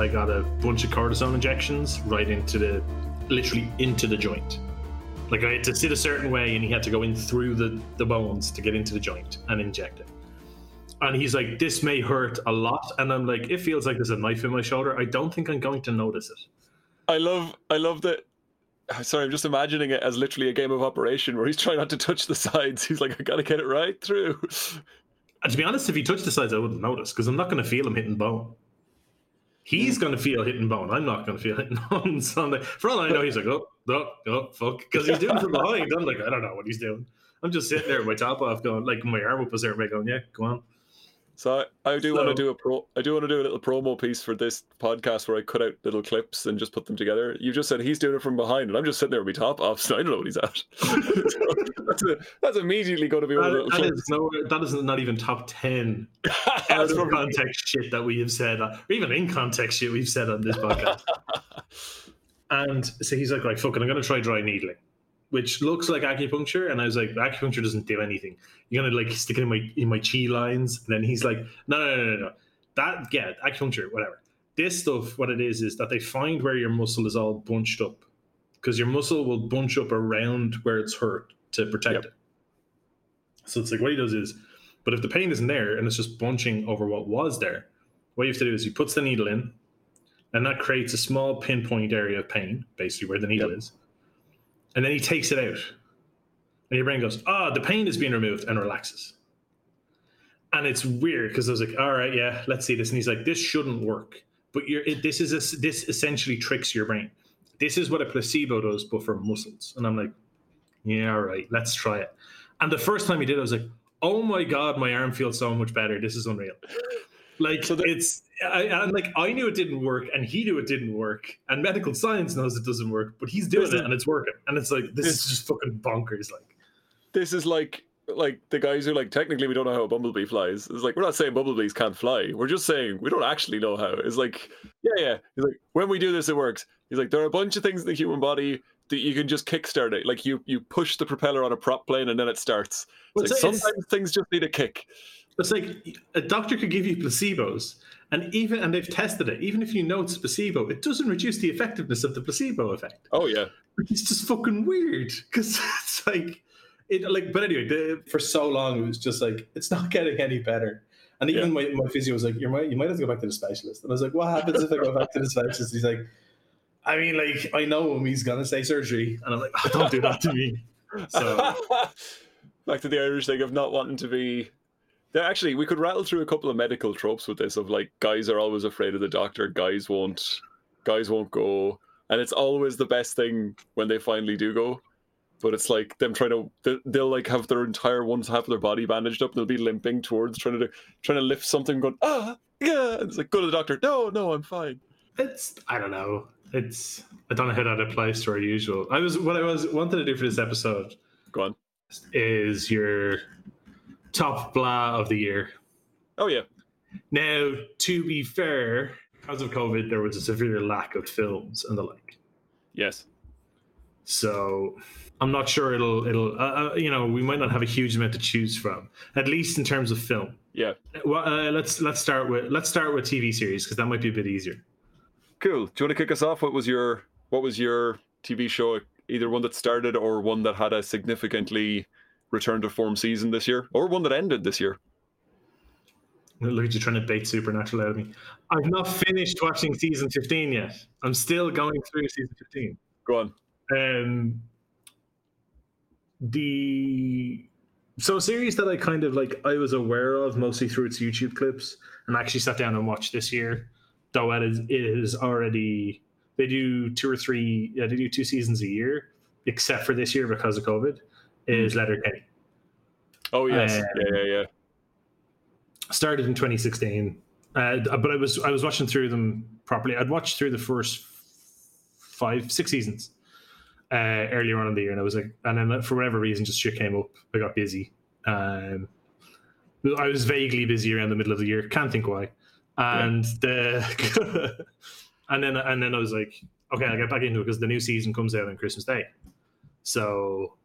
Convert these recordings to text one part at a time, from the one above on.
I got a bunch of cortisone injections right into the, literally into the joint. Like I had to sit a certain way, and he had to go in through the the bones to get into the joint and inject it. And he's like, "This may hurt a lot," and I'm like, "It feels like there's a knife in my shoulder. I don't think I'm going to notice it." I love, I love that. Sorry, I'm just imagining it as literally a game of operation where he's trying not to touch the sides. He's like, I gotta get it right through. And to be honest, if he touched the sides, I wouldn't notice because I'm not going to feel him hitting bone. He's mm. going to feel hitting bone. I'm not going to feel hitting bone. So I'm like, for all I know, he's like, oh, oh, oh, fuck, because he's doing from behind. I'm like, I don't know what he's doing. I'm just sitting there with my top off, going like my arm up certain way, going, yeah, go on. So I, I do So- want to do a pro. I do want to do a little promo piece for this podcast where I cut out little clips and just put them together. You just said he's doing it from behind, and I'm just sitting there with my top off, so I don't know what he's at. So that's, a, that's immediately going to be one of the That, that clips. no, that is not even top ten out That's of context shit that we have said, or even in context shit we've said on this podcast. and so he's like, right, fucking, I'm going to try dry needling, which looks like acupuncture. And I was like, acupuncture doesn't do anything. You're going to like stick it in my in my chi lines. And then he's like, no, no, no, no, no. That, yeah, acupuncture, whatever. This stuff, what it is, is that they find where your muscle is all bunched up because your muscle will bunch up around where it's hurt to protect Yep. it. So it's like what he does is, but if the pain isn't there and it's just bunching over what was there, what you have to do is he puts the needle in, and that creates a small pinpoint area of pain, basically where the needle Yep. is, and then he takes it out, and your brain goes, "Ah, the pain is being removed," and relaxes. And it's weird because I was like, "All right, yeah, let's see this," and he's like, "This shouldn't work." But you're, it, this is a, this essentially tricks your brain. This is what a placebo does, but for muscles. And I'm like, yeah, all right, let's try it. And the first time he did, it, I was like, oh my god, my arm feels so much better. This is unreal. Like So the- it's, I, and like I knew it didn't work, and he knew it didn't work, and medical science knows it doesn't work, but he's doing it and it's working, and it's like this is just fucking bonkers. Like, This is like like the guys who like technically we don't know how a bumblebee flies. It's like we're not saying bumblebees can't fly. We're just saying we don't actually know how. It's like yeah, yeah. He's like when we do this, it works. He's like there are a bunch of things in the human body that you can just kickstart it. Like you you push the propeller on a prop plane and then it starts. Well, like so it's- sometimes things just need a kick. It's like a doctor could give you placebos, and even and they've tested it. Even if you know it's placebo, it doesn't reduce the effectiveness of the placebo effect. Oh yeah. It's just fucking weird because it's like it like. But anyway, the, for so long it was just like it's not getting any better. And even my, my physio was like, "You might you might have to go back to the specialist." And I was like, "What happens if I go back to the specialist?" He's like, "I mean, like I know him. He's gonna say surgery," and I'm like, oh, "Don't do that to me." So Back to the Irish thing of not wanting to be. Yeah, actually, we could rattle through a couple of medical tropes with this. Of like, guys are always afraid of the doctor. Guys won't. Guys won't go, and it's always the best thing when they finally do go. But it's like them trying to. they- They'll like have their entire one half of their body bandaged up. and They'll be limping towards trying to trying to lift something. Going ah yeah. And it's like go to the doctor. No, no, I'm fine. it's I don't know. It's I don't know how that applies to our usual. I was what I was wanted to do for this episode Go on. is your top blah of the year. Oh yeah. Now, to be fair, because of COVID, there was a severe lack of films and the like. Yes. So I'm not sure it'll it'll uh, uh, you know we might not have a huge amount to choose from, at least in terms of film. Yeah. Well, uh, let's let's start with let's start with TV series because that might be a bit easier. Cool. Do you want to kick us off? What was your what was your TV show? Either one that started or one that had a significantly return to form season this year, or one that ended this year. Look at you trying to bait Supernatural out of me. I've not finished watching season 15 yet. I'm still going through season 15. Go on. Um, the so a series that I kind of like I was aware of mostly through its YouTube clips and actually sat down and watched this year, though it is it is already they do two or three yeah they do two seasons a year except for this year because of COVID is Letterkenny Oh yes. Um, yeah, yeah, yeah. started in 2016 uh, but I was I was watching through them properly I'd watched through the first five six seasons uh, earlier on in the year, and I was like, and then for whatever reason, just shit came up. I got busy. Um, I was vaguely busy around the middle of the year. Can't think why. And the and then and then I was like, okay, I'll get back into it because the new season comes out on Christmas Day. So,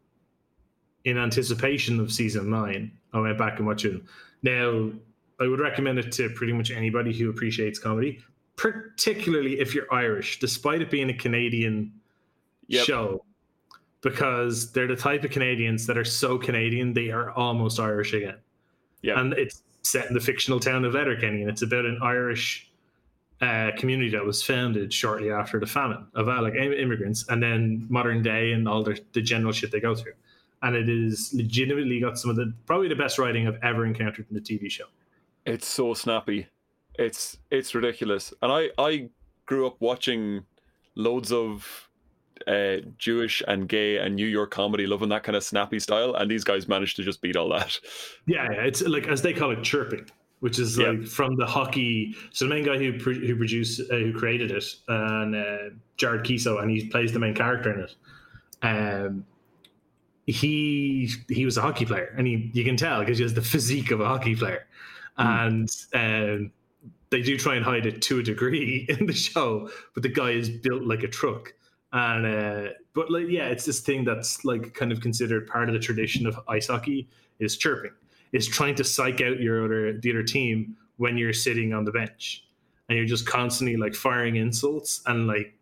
in anticipation of season nine, I went back and watched it. Now, I would recommend it to pretty much anybody who appreciates comedy. particularly if you're Irish, despite it being a Canadian Yep. show, because they're the type of Canadians that are so Canadian they are almost Irish again. Yep. And it's set in the fictional town of Letterkenny, and it's about an Irish uh, community that was founded shortly after the famine of like immigrants, and then modern day and all the, the general shit they go through. And it is legitimately got some of the probably the best writing I've ever encountered in a TV show. It's so snappy. It's it's ridiculous. And I I grew up watching loads of uh, Jewish and gay and New York comedy, loving that kind of snappy style, and these guys managed to just beat all that. Yeah, it's like as they call it, chirping, which is Yeah. like from the hockey. So the main guy who pro- who produced uh, who created it, and uh, Jared Keeso, and he plays the main character in it. Um, he he was a hockey player, and he you can tell because he has the physique of a hockey player, and um, they do try and hide it to a degree in the show, but the guy is built like a truck. And uh, but like yeah, it's this thing that's like kind of considered part of the tradition of ice hockey is chirping is trying to psych out your other the other team when you're sitting on the bench. And you're just constantly like firing insults and like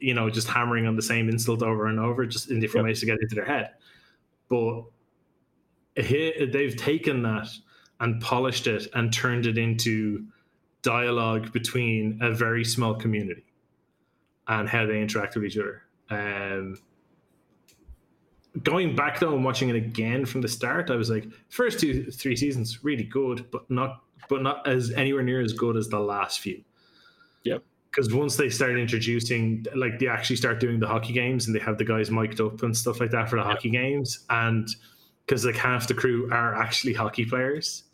you know just hammering on the same insult over and over just in different Yep. ways to get into their head but here, they've taken that and polished it and turned it into dialogue between a very small community and how they interact with each other um going back though and watching it again from the start, I was like, first two three seasons really good, but not but not as anywhere near as good as the last few. Yep. Because once they start introducing, like they actually start doing the hockey games and they have the guys mic'd up and stuff like that for the hockey games, and because like half the crew are actually hockey players,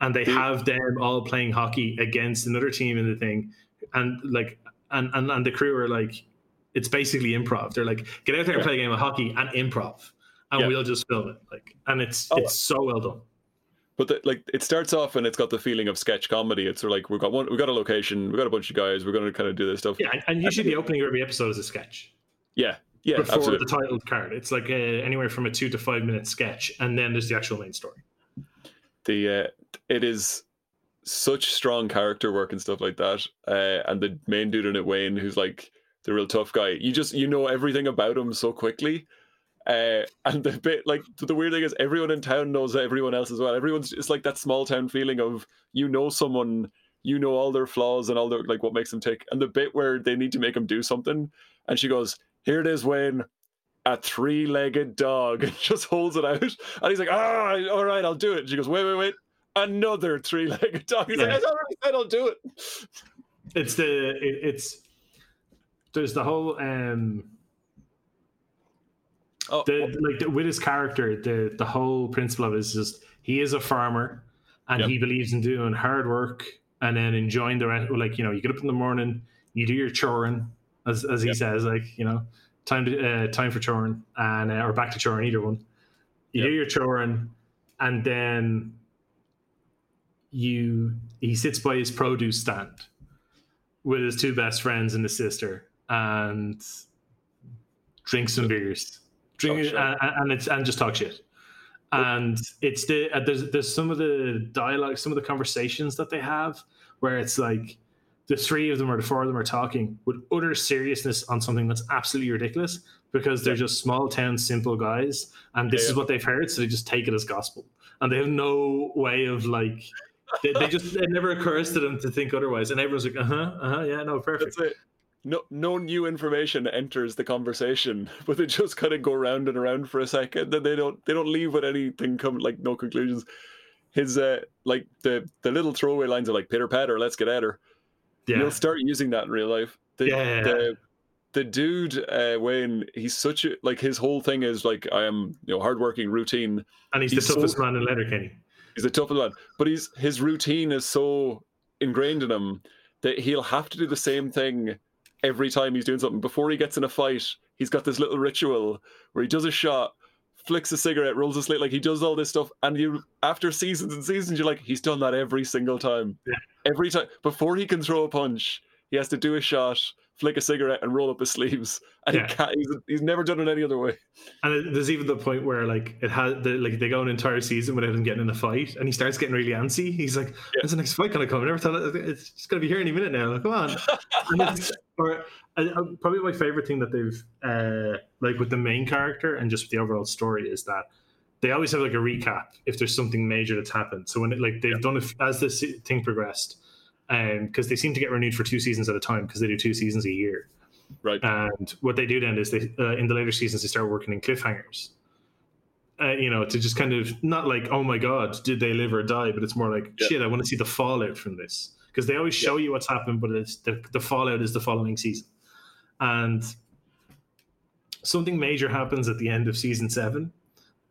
and they The- have them all playing hockey against another team in the thing, and like and and, and the crew are like, it's basically improv. They're like, get out there and Yeah. play a game of hockey and improv, and Yeah. we'll just film it. Like, and it's Oh. it's so well done. But the, like it starts off and it's got the feeling of sketch comedy. It's sort of like we've got one, we've got a location, we've got a bunch of guys, we're going to kind of do this stuff. Yeah, and, usually the opening of every episode is a sketch yeah, yeah before absolutely. the title card. It's like uh, anywhere from a two to five minute sketch, and then there's the actual main story. the uh, it is such strong character work and stuff like that. Uh, and the main dude in it, Wayne, who's like the real tough guy. You just you know everything about him so quickly. Uh, and the bit like the weird thing is everyone in town knows everyone else as well. Everyone's it's like that small town feeling of you know someone, you know all their flaws and all their like what makes them tick. And the bit where they need to make him do something, and she goes, "Here it is, Wayne." A three-legged dog and just holds it out, and he's like, "Ah, all right, I'll do it." And she goes, "Wait, wait, wait, another three-legged dog." He's like, "I already said I'll do it." It's the it, it's there's the whole um Oh, the like the, with his character the the whole principle of it is just he is a farmer and Yep. he believes in doing hard work and then enjoying the rest like you know you get up in the morning you do your choring as, as he Yep. says like you know time to uh, time for choring and uh, or back to choring either one. You do your choring and then you he sits by his produce stand with his two best friends and his sister and drinks some beers drink it, and, and it's and just talk shit. And it's the uh, there's there's some of the dialogue some of the conversations that they have where it's like the three of them or the four of them are talking with utter seriousness on something that's absolutely ridiculous because they're just small town simple guys and this Yeah, is what they've heard so they just take it as gospel. And they have no way of like they, they just it never occurs to them to think otherwise and everyone's like uh-huh uh-huh yeah no perfect. That's it. No, no new information enters the conversation, but they just kind of go round and around for a second. Then they don't they don't leave with anything come like no conclusions. His uh like the the little throwaway lines are like pitter patter, let's get at her. yeah You'll start using that in real life. The, Yeah. the the dude uh, Wayne, he's such a like his whole thing is like I am you know hardworking routine. and he's, he's the so- toughest man in Letterkenny He's the toughest lad, but he's his routine is so ingrained in him that he'll have to do the same thing every time he's doing something. Before he gets in a fight, he's got this little ritual where he does a shot, flicks a cigarette, rolls a slate, like he does all this stuff. And you, after seasons and seasons, you're like, he's done that every single time. Yeah. Every time before he can throw a punch, he has to do a shot, flick a cigarette, and roll up his sleeves, and Yeah. he can't. He's, he's never done it any other way. And there's even the point where like it had the, like they go an entire season without him getting in a fight, and he starts getting really antsy. He's like, "When's the next fight gonna come?" I never thought it, it's just gonna be here any minute now. Like, come on. Or uh, probably my favorite thing that they've uh, like with the main character and just with the overall story is that they always have like a recap if there's something major that's happened. So when it, like they've done it as this thing progressed, um, because they seem to get renewed for two seasons at a time because they do two seasons a year. Right. And what they do then is they uh, in the later seasons they start working in cliffhangers. Uh, you know, to just kind of not like, oh my god, did they live or die? But it's more like, Yeah. shit, I want to see the fallout from this because they always show you what's happened, but it's the, the fallout is the following season, and something major happens at the end of season seven.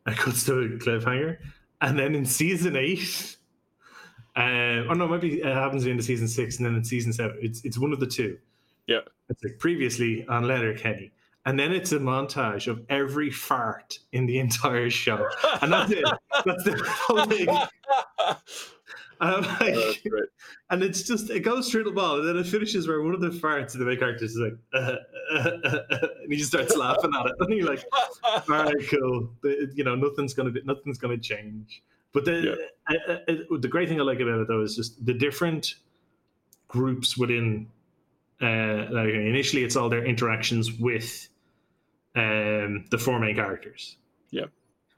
It cuts to a cliffhanger, and then in season eight, uh, or no, maybe it happens in the season six, and then in season seven, it's it's one of the two. Yeah. It's like previously on Letterkenny. And then it's a montage of every fart in the entire show. And that's it. That's the whole thing. And I'm like, That's great. and it's just, it goes through the ball. And then it finishes where one of the farts, the main character is like, uh, uh, uh, and he just starts laughing at it. And you're like, all right, cool. You know, nothing's going to be, nothing's going to change. But the, uh, the great thing I like about it, though, is just the different groups within uh, like initially it's all their interactions with um, the four main characters. Yeah.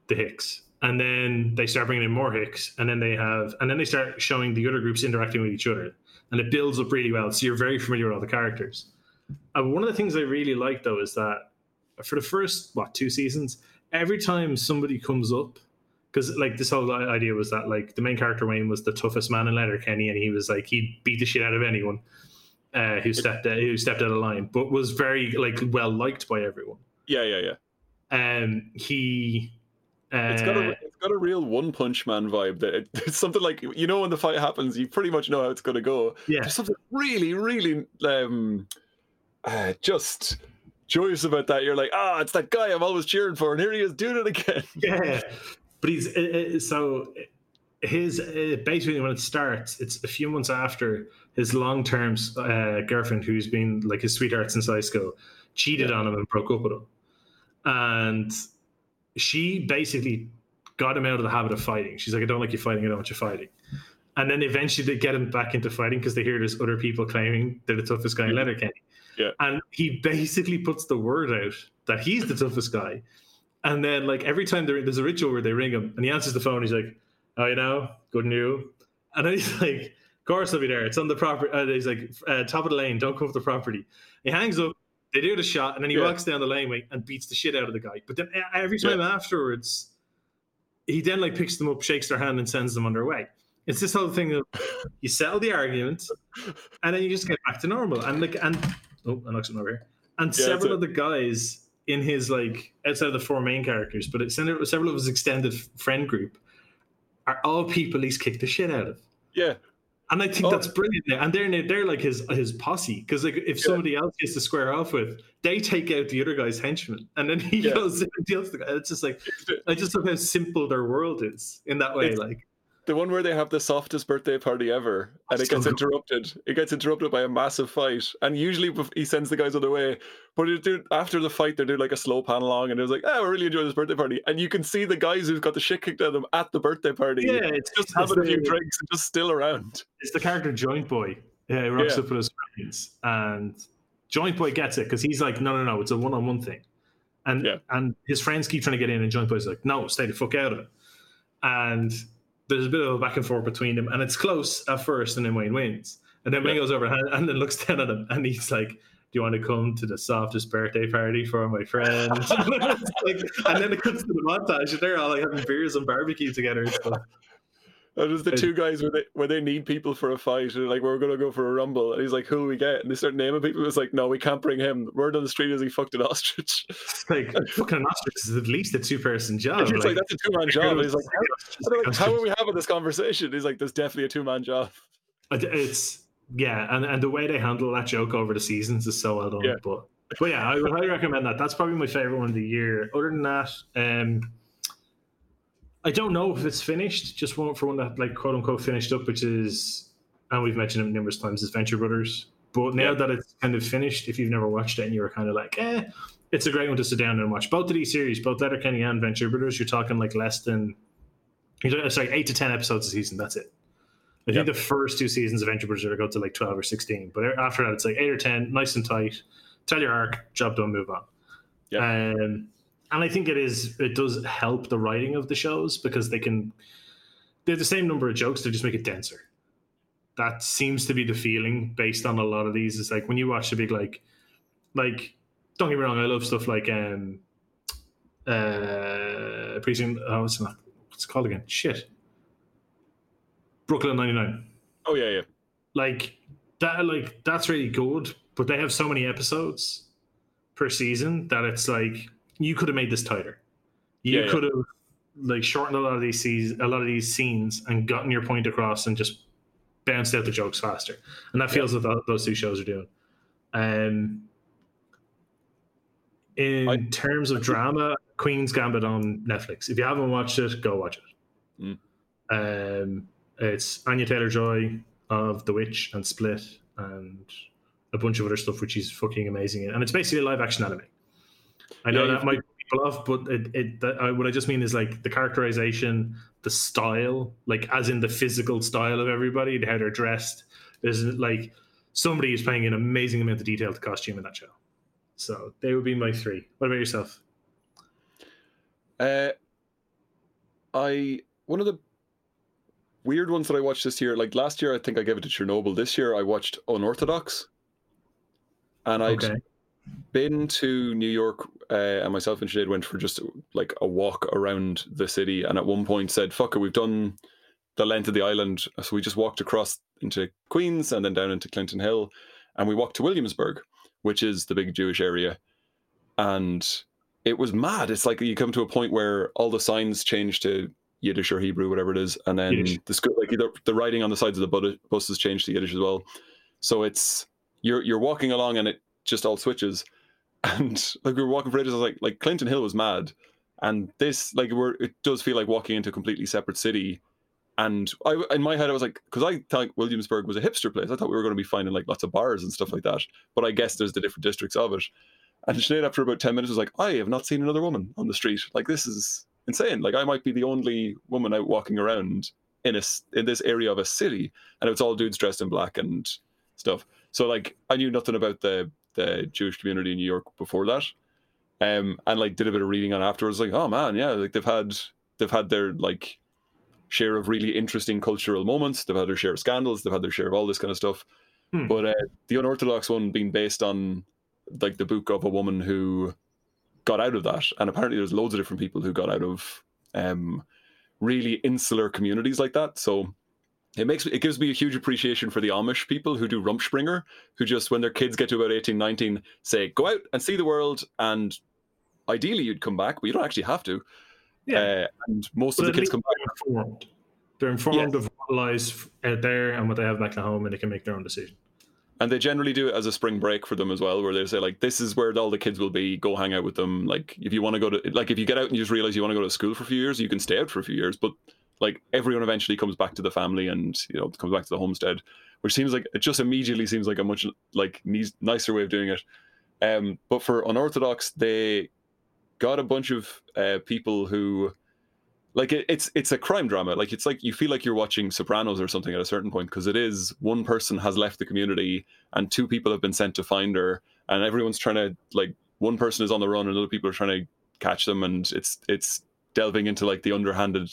The Hicks. And then they start bringing in more Hicks, and then they have, and then they start showing the other groups interacting with each other, and it builds up really well. So you're very familiar with all the characters. And one of the things I really like though is that for the first what two seasons, every time somebody comes up, because like this whole idea was that like the main character Wayne was the toughest man in Letterkenny, and he was like he'd beat the shit out of anyone uh, who stepped out, who stepped out of line, but was very like well liked by everyone. yeah, yeah, yeah. Um, he. Uh, It's got a it's got a real One Punch Man vibe. That it, it's something like you know when the fight happens, you pretty much know how it's going to go. yeah, There's something really, really um, uh, just joyous about that. You're like, ah, it's that guy I'm always cheering for, and here he is doing it again. yeah, but he's uh, so his uh, basically when it starts, it's a few months after his long-term uh, girlfriend, who's been like his sweetheart since high school, cheated Yeah. on him and broke up with him, and she basically got him out of the habit of fighting. She's like, I don't like you fighting. I don't want you fighting. And then eventually they get him back into fighting because they hear there's other people claiming they're the toughest guy in. Letterkenny. Yeah. And he basically puts the word out that he's the toughest guy. And then, like, every time there- there's a ritual where they ring him and he answers the phone, he's like, Oh, you know, good news. And then he's like, Of course I'll be there. It's on the property. Uh, he's like, uh, Top of the lane, don't come off the property. He hangs up, they do the shot, and then he Yeah. walks down the laneway and beats the shit out of the guy. But then every time afterwards, he then like picks them up, shakes their hand, and sends them on their way. It's this whole thing of you settle the argument, and then you just get back to normal. And like, and oh, I knocked something over here. And Yeah, several of the guys in his like outside of the four main characters, but it's several several of his extended friend group are all people he's kicked the shit out of. Yeah, And I think Oh. that's brilliant. And they're they're like his his posse because like if somebody else gets to square off with, they take out the other guy's henchman, and then he Yeah. goes and deals the guy. It's just like I just love how simple their world is in that way. It's- like the one where they have the softest birthday party ever, and it gets interrupted. It gets interrupted by a massive fight, and usually he sends the guys on their way. But do, after the fight, they're doing like a slow pan along, and it was like, ah, "Oh, we're really enjoying this birthday party." And you can see the guys who've got the shit kicked out of them at the birthday party, yeah, it's just having a few drinks and just still around. It's the character Joint Boy. Yeah, he rocks Yeah. up with his friends, and Joint Boy gets it because he's like, no, no, no, it's a one-on-one thing, and Yeah. and his friends keep trying to get in, and Joint Boy's like, no, stay the fuck out of it, and there's a bit of a back and forth between them, and it's close at first, and then Wayne wins, and then Wayne Yeah. goes over and, and then looks down at him, and he's like. Do you want to come to the softest birthday party for my friend? Like, and then it comes to the montage, and they're all like having beers and barbecue together and And there's the two guys where they where they need people for a fight, and like, "We're gonna go for a rumble," and he's like, "Who do we get?" And they start naming people. It's like, "No, we can't bring him. Word on the street is he fucked an ostrich." It's like fucking an ostrich is at least a two-person job. He's like, "That's a two man job." And he's like, I "How are we having this conversation?" He's like, "There's definitely a two man job." It's yeah, and, and the way they handle that joke over the seasons is so well done. Yeah. But but yeah, I would highly recommend that. That's probably my favorite one of the year. Other than that, um, I don't know if it's finished. Just one for one that like quote unquote finished up, which is and we've mentioned it numerous times. Is Venture Brothers. But now Yeah. that it's kind of finished, if you've never watched it and you're kind of like, eh, it's a great one to sit down and watch. Both of these series, both Letterkenny and Venture Brothers, you're talking like less than, you're talking- sorry, eight to ten episodes a season. That's it. I think the first two seasons of Venture Brothers are go to like twelve or sixteen, but after that, it's like eight or ten, nice and tight. Tell your arc, job done, move on. Yeah. Um, and I think it is it does help the writing of the shows because they can they're the same number of jokes, they just make it denser. That seems to be the feeling based on a lot of these. It's like when you watch a big like like don't get me wrong, I love stuff like um uh precinct oh it's not what's it called again? Shit. Brooklyn ninety nine. Oh yeah, yeah. like that like that's really good but they have so many episodes per season that it's like you could have made this tighter you Yeah, yeah. could have like shortened a lot of these scenes a lot of these scenes and gotten your point across and just bounced out the jokes faster and that feels what tho- those two shows are doing um in I- terms of drama queen's gambit on netflix if you haven't watched it go watch it Mm. um it's anya taylor-joy of The Witch and Split and a bunch of other stuff which is fucking amazing. in. And it's basically a live action anime. I know Yeah, that might put people off, but it, it that, uh, what I just mean is like the characterization, the style, like as in the physical style of everybody, how they're dressed. There's like somebody is paying an amazing amount of detail to costume in that show. So they would be my three. What about yourself? Uh, I one of the weird ones that I watched this year, like last year, I think I gave it to Chernobyl. This year, I watched Unorthodox, and I'd Okay. Been to New York, uh, and myself and Sinead went for just like a walk around the city, and at one point said, "Fuck it, we've done the length of the island," so we just walked across into Queens and then down into Clinton Hill, and we walked to Williamsburg, which is the big Jewish area, and it was mad. It's like you come to a point where all the signs change to Yiddish or Hebrew, whatever it is, and then Yiddish. the school, like either the writing on the sides of the buses changed to Yiddish as well. So it's you're you're walking along and it just all switches, and like we were walking for ages. I was like, like Clinton Hill was mad, and this like we're it does feel like walking into a completely separate city. And I, in my head, I was like, because I thought Williamsburg was a hipster place. I thought we were going to be finding like lots of bars and stuff like that. But I guess there's the different districts of it. And Sinead, after about 10 minutes, was like, I have not seen another woman on the street. Like, this is insane. Like, I might be the only woman out walking around in a, in this area of a city. And it's all dudes dressed in black and stuff. So, like, I knew nothing about the, the Jewish community in New York before that. Um, and like did a bit of reading on afterwards, like, oh man, yeah, like they've had they've had their like share of really interesting cultural moments. They've had their share of scandals. They've had their share of all this kind of stuff. Hmm. But uh, the unorthodox one being based on like the book of a woman who got out of that, and apparently there's loads of different people who got out of um, really insular communities like that. So it makes it gives me a huge appreciation for the Amish people who do Rumspringa, who just when their kids get to about 18, 19, say go out and see the world, and ideally you'd come back, but you don't actually have to. Yeah. Uh, and most But of the kids come back. they're informed. They're informed of what lies out there and what they have back at home, and they can make their own decision. And they generally do it as a spring break for them as well, where they say like, "This is where all the kids will be. Go hang out with them. Like, if you want to go to, like, if you get out and you just realize you want to go to school for a few years, you can stay out for a few years. But like, everyone eventually comes back to the family and you know comes back to the homestead, which seems like it just immediately seems like a much like nicer way of doing it. Um, but for unorthodox, they got a bunch of uh, people who like it, it's it's a crime drama like it's like you feel like you're watching sopranos or something at a certain point because it is one person has left the community and two people have been sent to find her and everyone's trying to like one person is on the run and other people are trying to catch them and it's it's delving into like the underhanded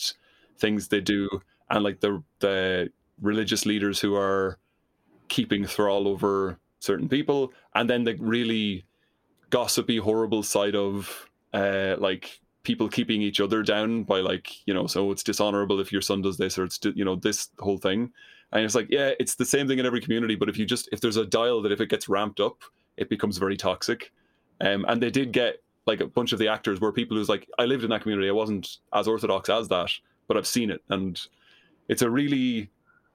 things they do and like the the religious leaders who are keeping thrall over certain people and then the really gossipy horrible side of uh like people keeping each other down by like you know so it's dishonorable if your son does this or it's you know this whole thing. And it's like yeah it's the same thing in every community but if you just if there's a dial that if it gets ramped up it becomes very toxic. Um, and they did get like a bunch of the actors were people who's like i lived in that community. I wasn't as orthodox as that but i've seen it and it's a really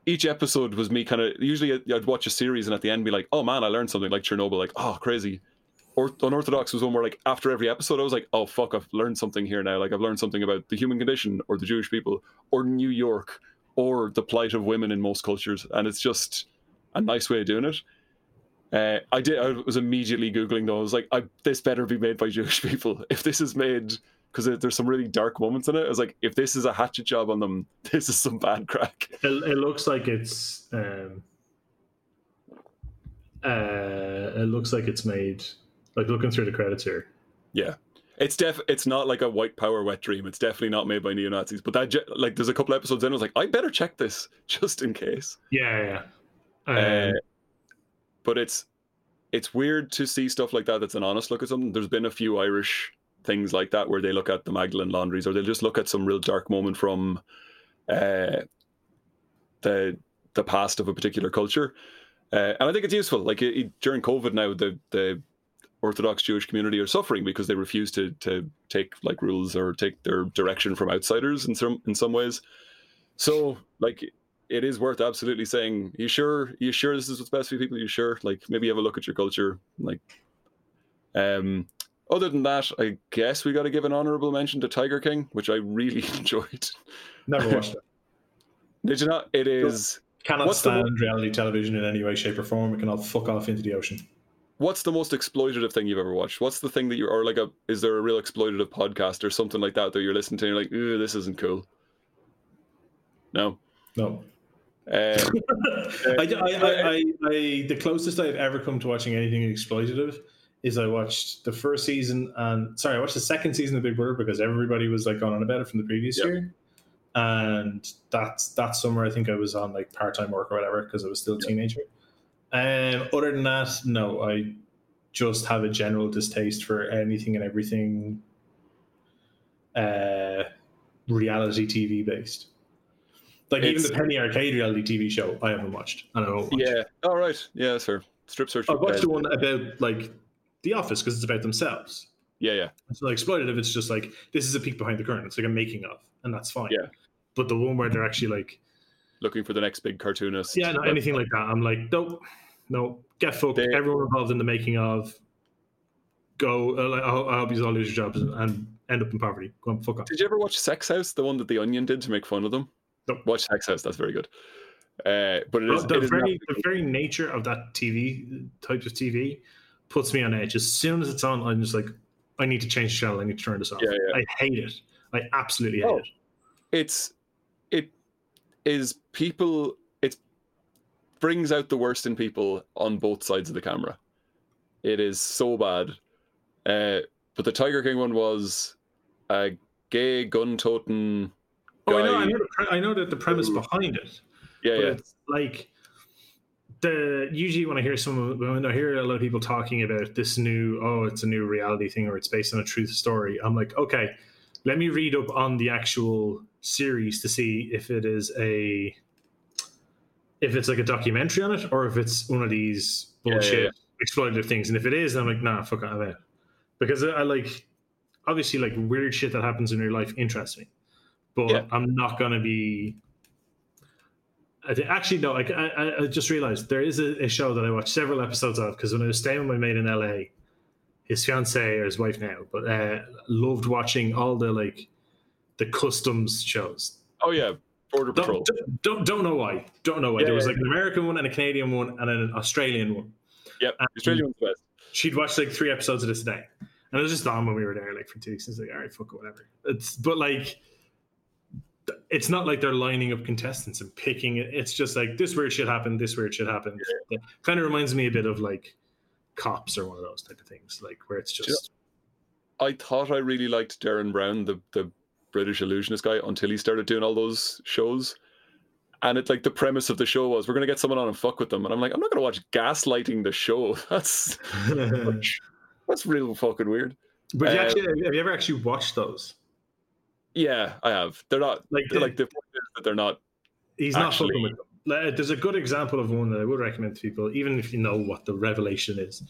each episode was me kind of usually i'd watch a series and at the end be like oh man i learned something like chernobyl like oh crazy or unorthodox was one where like after every episode I was like, oh fuck, I've learned something here now. Like I've learned something about the human condition or the Jewish people or New York or the plight of women in most cultures. And it's just a nice way of doing it. Uh, I did. I was immediately googling though. I was like, I, "This better be made by Jewish people. If this is made, because there's some really dark moments in it. I was like, if this is a hatchet job on them, this is some bad crack." It, it looks like it's. Um, uh, it looks like it's made. Like looking through the credits here. Yeah, it's def. It's not like a white power wet dream. It's definitely not made by neo Nazis. But that ge- like, there's a couple episodes in. I was like, I better check this just in case. Yeah, yeah. Uh, Um, but it's it's weird to see stuff like that. That's an honest look at something. There's been a few Irish things like that where they look at the Magdalene laundries, or they'll just look at some real dark moment from uh, the the past of a particular culture. Uh, and I think it's useful. Like it, it- during COVID now, the the Orthodox Jewish community are suffering because they refuse to to take like rules or take their direction from outsiders in some in some ways. So like it is worth absolutely saying, you sure you sure this is what's best for people? You sure? Like maybe have a look at your culture. Like um other than that, I guess we gotta give an honorable mention to Tiger King, which I really enjoyed. never watched it. Did you not? It is Cannot What's the stand reality television in any way, shape, or form. It can all fuck off into the ocean. what's the most exploitative thing you've ever watched? What's the thing that you or like a is there a real exploitative podcast or something like that that you're listening to and you're like, ooh, this isn't cool? No. No. Uh, I, I, I, I, I, the closest I've ever come to watching anything exploitative is I watched the first season and sorry, I watched the second season of Big Brother because everybody was like going on about it from the previous Yep. year. And that's that summer I think I was on like part time work or whatever because I was still a teenager. Um, other than that, no, I just have a general distaste for anything and everything uh, reality TV based. Like even the Penny Arcade reality TV show, I haven't watched. I won't watch. yeah. All right. Yeah, sir. Strip search. I watched the one about like The Office because it's about themselves. Yeah, yeah. It's not exploitative. It's just like this is a peek behind the curtain. It's like a making of, and that's fine. Yeah. But the one where they're actually like, Looking for the next big cartoonist. yeah, no, But- anything like that, I'm like, no, no, get fucked. They- Everyone involved in the making of, go. Uh, like, I hope, I hope you all lose your jobs and, end up in poverty. Go on, fuck off. Did you ever watch Sex House, the one that the Onion did to make fun of them? No. Watch Sex House. That's very good. Uh, but it is, the, it very, the very nature of that TV type of TV puts me on edge. As soon as it's on, I'm just like, I need to change the channel. I need to turn this off. Yeah, yeah. I hate it. I absolutely hate Oh. it. it's it is people it brings out the worst in people on both sides of the camera it is so bad uh but the tiger king one was a gay gun toting Oh, I know. I know, the, pre- I know that the premise behind it, yeah but yeah it's like the usually when I hear someone when I hear a lot of people talking about this new oh it's a new reality thing or it's based on a truth story, I'm like okay, let me read up on the actual series to see if it is a if it's like a documentary on it or if it's one of these Yeah, yeah, bullshit yeah. exploitative things. And if it is, I'm like nah, fuck it, I'm out because I, I like obviously like weird shit that happens in your life interests me, but Yeah. I'm not gonna be. I think, actually, no. I, I, I just realized there is a, a show that I watched several episodes of because when I was staying with my mate in LA, his fiance or his wife now, but uh, loved watching all the like the customs shows. oh yeah border patrol Don't, don't don't know why. Don't know why. Yeah, there was like an American one and a Canadian one and an Australian one. yep um, australian one's best She'd watched like three episodes of this a day, and it was just on when we were there, like for two weeks. It's like, all right, fuck it, whatever. It's but like, it's not like they're lining up contestants and picking it. It's just like this weird shit happened, this weird shit happened. It kind of reminds me a bit of like cops or one of those type of things, like where it's just i thought i really liked Derren Brown the the british illusionist guy until he started doing all those shows and it's like the premise of the show was we're going to get someone on and fuck with them and i'm like i'm not going to watch gaslighting the show that's that's real fucking weird you Uh, actually, have you ever actually watched those? Yeah, I have. They're not Like, they're the- like the point that they're not. He's not actually- fucking with them. Uh, there's a good example of one that I would recommend to people, even if you know what the revelation is.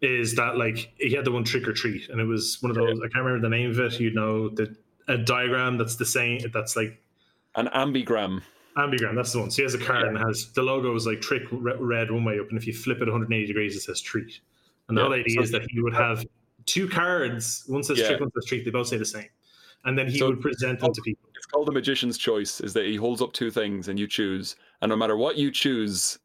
Is that like he had the one trick or treat, and it was one of those. I can't remember the name of it. You know, the a diagram that's the same. That's like An ambigram. ambigram. That's the one. So he has a card and has the logo is like trick red one way up, and if you flip it 180 degrees, it says treat. And the Yeah. whole idea So- is that he would have two cards. One says Yeah. trick, one says treat. They both say the same, and then he So- would present them to people. It's called the magician's choice. Is that he holds up two things and you choose, and no matter what you choose,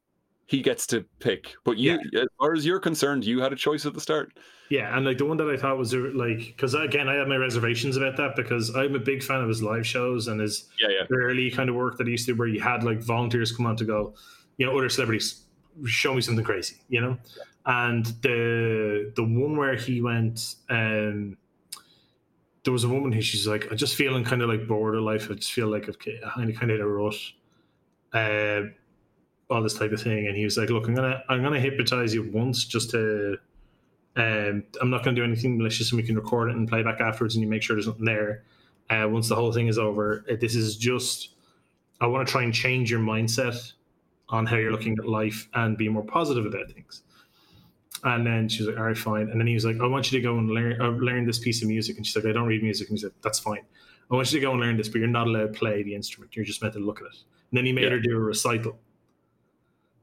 he gets to pick. But you, as far as you're concerned, you had a choice at the start. Yeah, and like the one that I thought was like because again I have my reservations about that because I'm a big fan of his live shows and his Yeah, yeah. early kind of work that he used to where you had like volunteers come on to go, you know, other celebrities show me something crazy, you know, and the the one where he went, um, there was a woman who she's like, I'm just feeling kind of like bored of life. I just feel like I've kind of kind of a rut, uh, all this type of thing. And he was like, look, I'm gonna I'm gonna hypnotize you once just to. Um, I'm not going to do anything malicious, and we can record it and play back afterwards, and you make sure there's nothing there. Uh, once the whole thing is over, uh, this is just I want to try and change your mindset on how you're looking at life and be more positive about things. And then she was like, "All right, fine." And then he was like, "I want you to go and learn uh, learn this piece of music." And she's like, "I don't read music." And he said, "That's fine. I want you to go and learn this, but you're not allowed to play the instrument. You're just meant to look at it." And then he made Yeah. her do a recital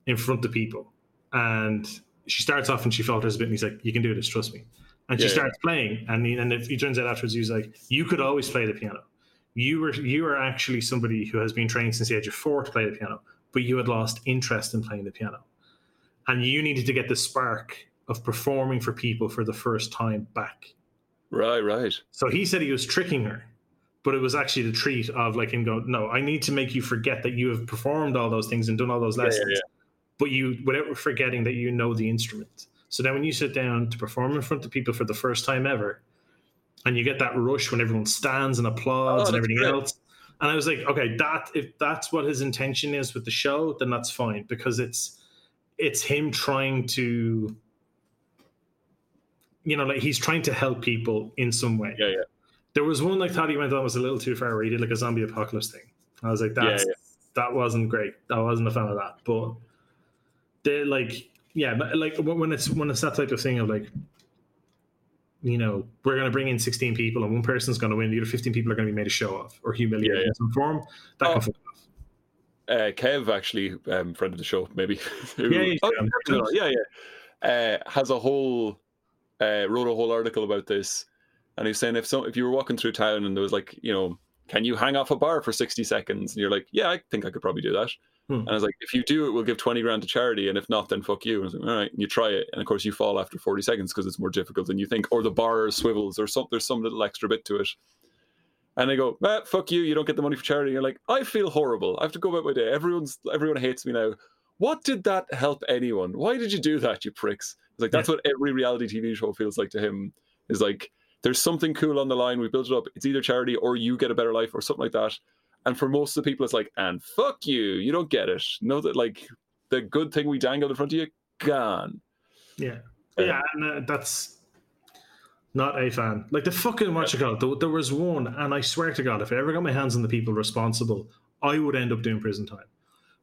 in front of people, and she starts off and she falters a bit. And he's like, "You can do this. Trust me." And she Yeah, yeah. starts playing, and he, and it turns out afterwards he was like, "You could always play the piano. You were you are actually somebody who has been trained since the age of four to play the piano, but you had lost interest in playing the piano, and you needed to get the spark of performing for people for the first time back." Right, right. So he said he was tricking her, but it was actually the treat of like him going, "No, I need to make you forget that you have performed all those things and done all those Yeah, yeah, lessons, yeah. but you without forgetting that you know the instrument." So then when you sit down to perform in front of people for the first time ever, and you get that rush when everyone stands and applauds Oh, and everything great. else. And I was like, okay, that if that's what his intention is with the show, then that's fine because it's it's him trying to you know, like he's trying to help people in some way. Yeah, yeah. There was one I thought he went oh, on was a little too far where he did like a zombie apocalypse thing. I was like, Yeah, that's yeah. that wasn't great. I wasn't a fan of that. But they like yeah, like when when it's when it's that type of thing of like you know, we're going to bring in 16 people and one person's going to win. The other 15 people are going to be made a show of or humiliated Yeah, yeah. in some form. That Oh. Can fuck off. Uh, Kev, actually, um, friend of the show, maybe. who- Yeah, yeah, oh, yeah. no, no, yeah, yeah. Uh, has a whole uh, wrote a whole article about this, and he's saying if so, if you were walking through town and there was like, you know, can you hang off a bar for sixty seconds? And you're like, yeah, I think I could probably do that. Hmm. And I was like, if you do it, we'll give twenty grand to charity, and if not, then fuck you. And I was like, all right, and you try it, and of course you fall after forty seconds because it's more difficult than you think, or the bar swivels, or some there's some little extra bit to it. And they go, ah, fuck you, you don't get the money for charity. You're like, I feel horrible. I have to go about my day. Everyone's everyone hates me now. What did that help anyone? Why did you do that, you pricks? It's like that's what every reality TV show feels like to him. Is like there's something cool on the line. We built it up. It's either charity or you get a better life or something like that. And for most of the people, it's like, and fuck you, you don't get it. Know that like the good thing we dangled in front of you, gone. Yeah. Yeah. And uh, that's not a fan. Like the fucking, what you call it? There, was one, and I swear to God, if I ever got my hands on the people responsible, I would end up doing prison time,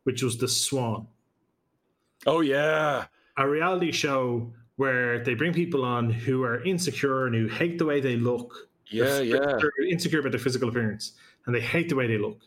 which was The Swan. Oh yeah, a reality show where they bring people on who are insecure and who hate the way they look. yeah, They're- yeah. they're insecure about their physical appearance and they hate the way they look.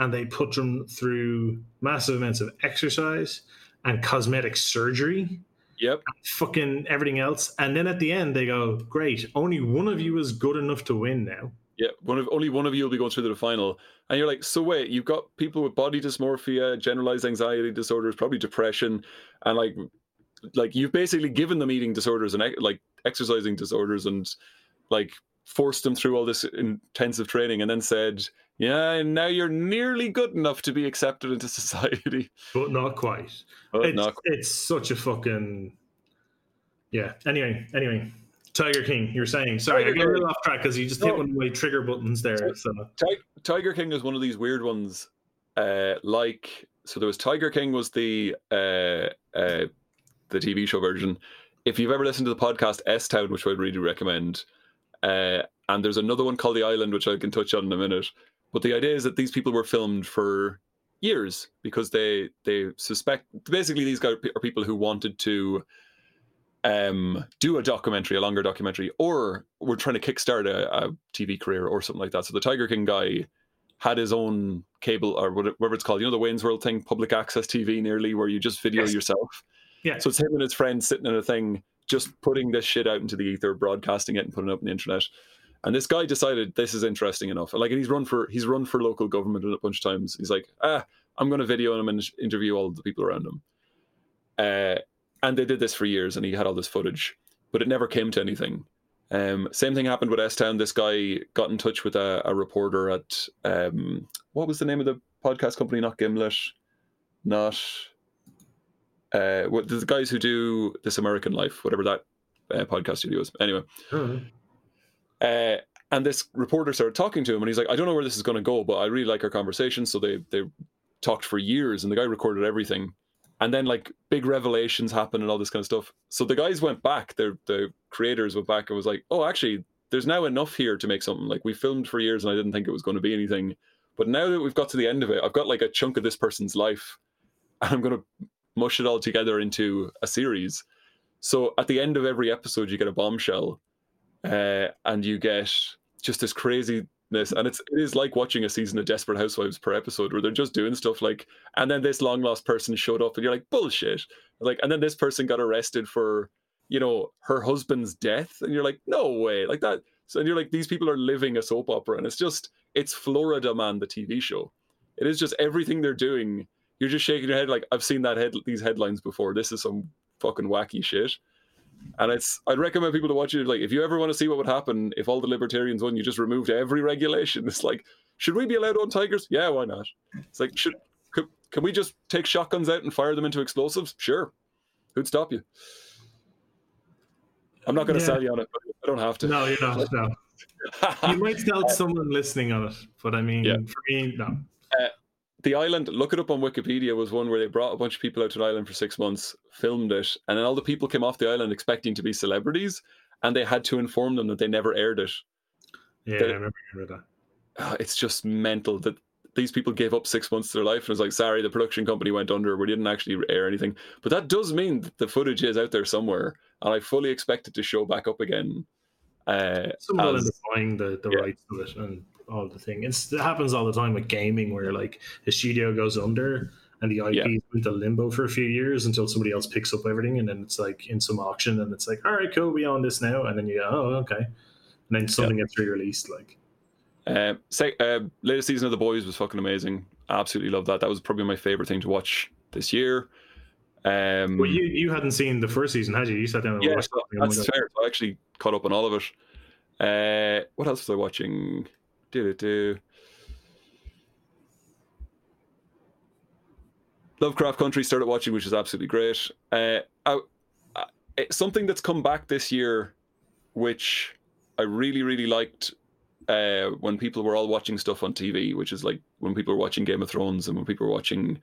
And they put them through massive amounts of exercise and cosmetic surgery, Yep. fucking everything else. And then at the end, they go, Great, only one of you is good enough to win now. Yeah, one of only one of you will be going through to the final, and you're like, so wait, you've got people with body dysmorphia, generalized anxiety disorders, probably depression, and like, like you've basically given them eating disorders and like exercising disorders, and like forced them through all this intensive training, and then said, yeah, and now you're nearly good enough to be accepted into society. But not quite. But it's, not it's such a fucking yeah. Anyway, anyway, Tiger King, you're saying. Sorry, Tiger I got a little off track because you just hit one of my trigger buttons there. So Tiger King is one of these weird ones. Uh, like so, there was Tiger King was the uh, uh, the TV show version. If you've ever listened to the podcast S Town, which I'd really recommend, uh, and there's another one called The Island, which I can touch on in a minute. But the idea is that these people were filmed for years because they they suspect basically these guys are people who wanted to um do a documentary a longer documentary or were trying to kickstart a, a tv career or something like that so the tiger king guy had his own cable or whatever it's called you know the wayne's world thing public access tv nearly where you just video Yes. yourself Yeah. so it's him and his friends sitting in a thing just putting this shit out into the ether broadcasting it and putting it up on the internet and this guy decided this is interesting enough like he's run for he's run for local government a bunch of times he's like ah i'm going to video him and interview all the people around him Uh, and they did this for years, and he had all this footage, but it never came to anything. Um, same thing happened with S Town. This guy got in touch with a, a reporter at um, what was the name of the podcast company? Not Gimlet, not uh, the guys who do This American Life, whatever that uh, podcast studio is. Anyway, Oh, uh, and this reporter started talking to him, and he's like, "I don't know where this is going to go, but I really like our conversation." So they they talked for years, and the guy recorded everything. And then like big revelations happen and all this kind of stuff. So the guys went back, the the creators went back and was like, "Oh, actually, there's now enough here to make something. Like we filmed for years, and I didn't think it was going to be anything, but now that we've got to the end of it, I've got like a chunk of this person's life, and I'm going to mush it all together into a series." So at the end of every episode, you get a bombshell, uh, and you get just this craziness, and it's it is like watching a season of Desperate Housewives per episode, where they're just doing stuff like, and then this long lost person showed up, and you're like bullshit, like, and then this person got arrested for, you know, her husband's death, and you're like, no way, like that. So and you're like, these people are living a soap opera, and it's just it's Florida Man, the TV show. It is just everything they're doing. You're just shaking your head like I've seen that head these headlines before. This is some fucking wacky shit. And it's I'd recommend people to watch it. Like if you ever want to see what would happen if all the libertarians won, you just removed every regulation. It's like, should we be allowed to own tigers? Yeah, why not? It's like, should could, can we just take shotguns out and fire them into explosives? Sure. Who'd stop you? I'm not going to Yeah. sell you on it, but I don't have to. no, you're not. No, you might sell someone listening on it, but I mean, Yeah. for me, no. The island, look it up on Wikipedia, was one where they brought a bunch of people out to an island for six months, filmed it, and then all the people came off the island expecting to be celebrities, and they had to inform them that they never aired it. Yeah, The- I remember hearing about Ah, It's just mental that these people gave up six months of their life and was like, sorry, the production company went under. We didn't actually air anything. But that does mean that the footage is out there somewhere, and I fully expect it to show back up again. Uh. Someone will as- end up buying the, the Yeah. rights to it and all the thing. It's, it happens all the time with gaming, where like a studio goes under and the IP Yeah. is into limbo for a few years until somebody else picks up everything, and then it's like in some auction, and it's like, all right, cool, we own this now, and then you go, oh, okay, and then something gets re-released, like. Uh, say, uh, latest season of The Boys was fucking amazing. Absolutely love that. That was probably my favorite thing to watch this year. Um, Well, you you hadn't seen the first season, had you? You sat down and yeah, watched that's fair. I actually caught up on all of it. Uh, what else was I watching? Do do do. Lovecraft Country started watching, which is absolutely great. Uh, I, I, something that's come back this year, which I really really liked. Uh, when people were all watching stuff on TV, which is like when people were watching Game of Thrones and when people were watching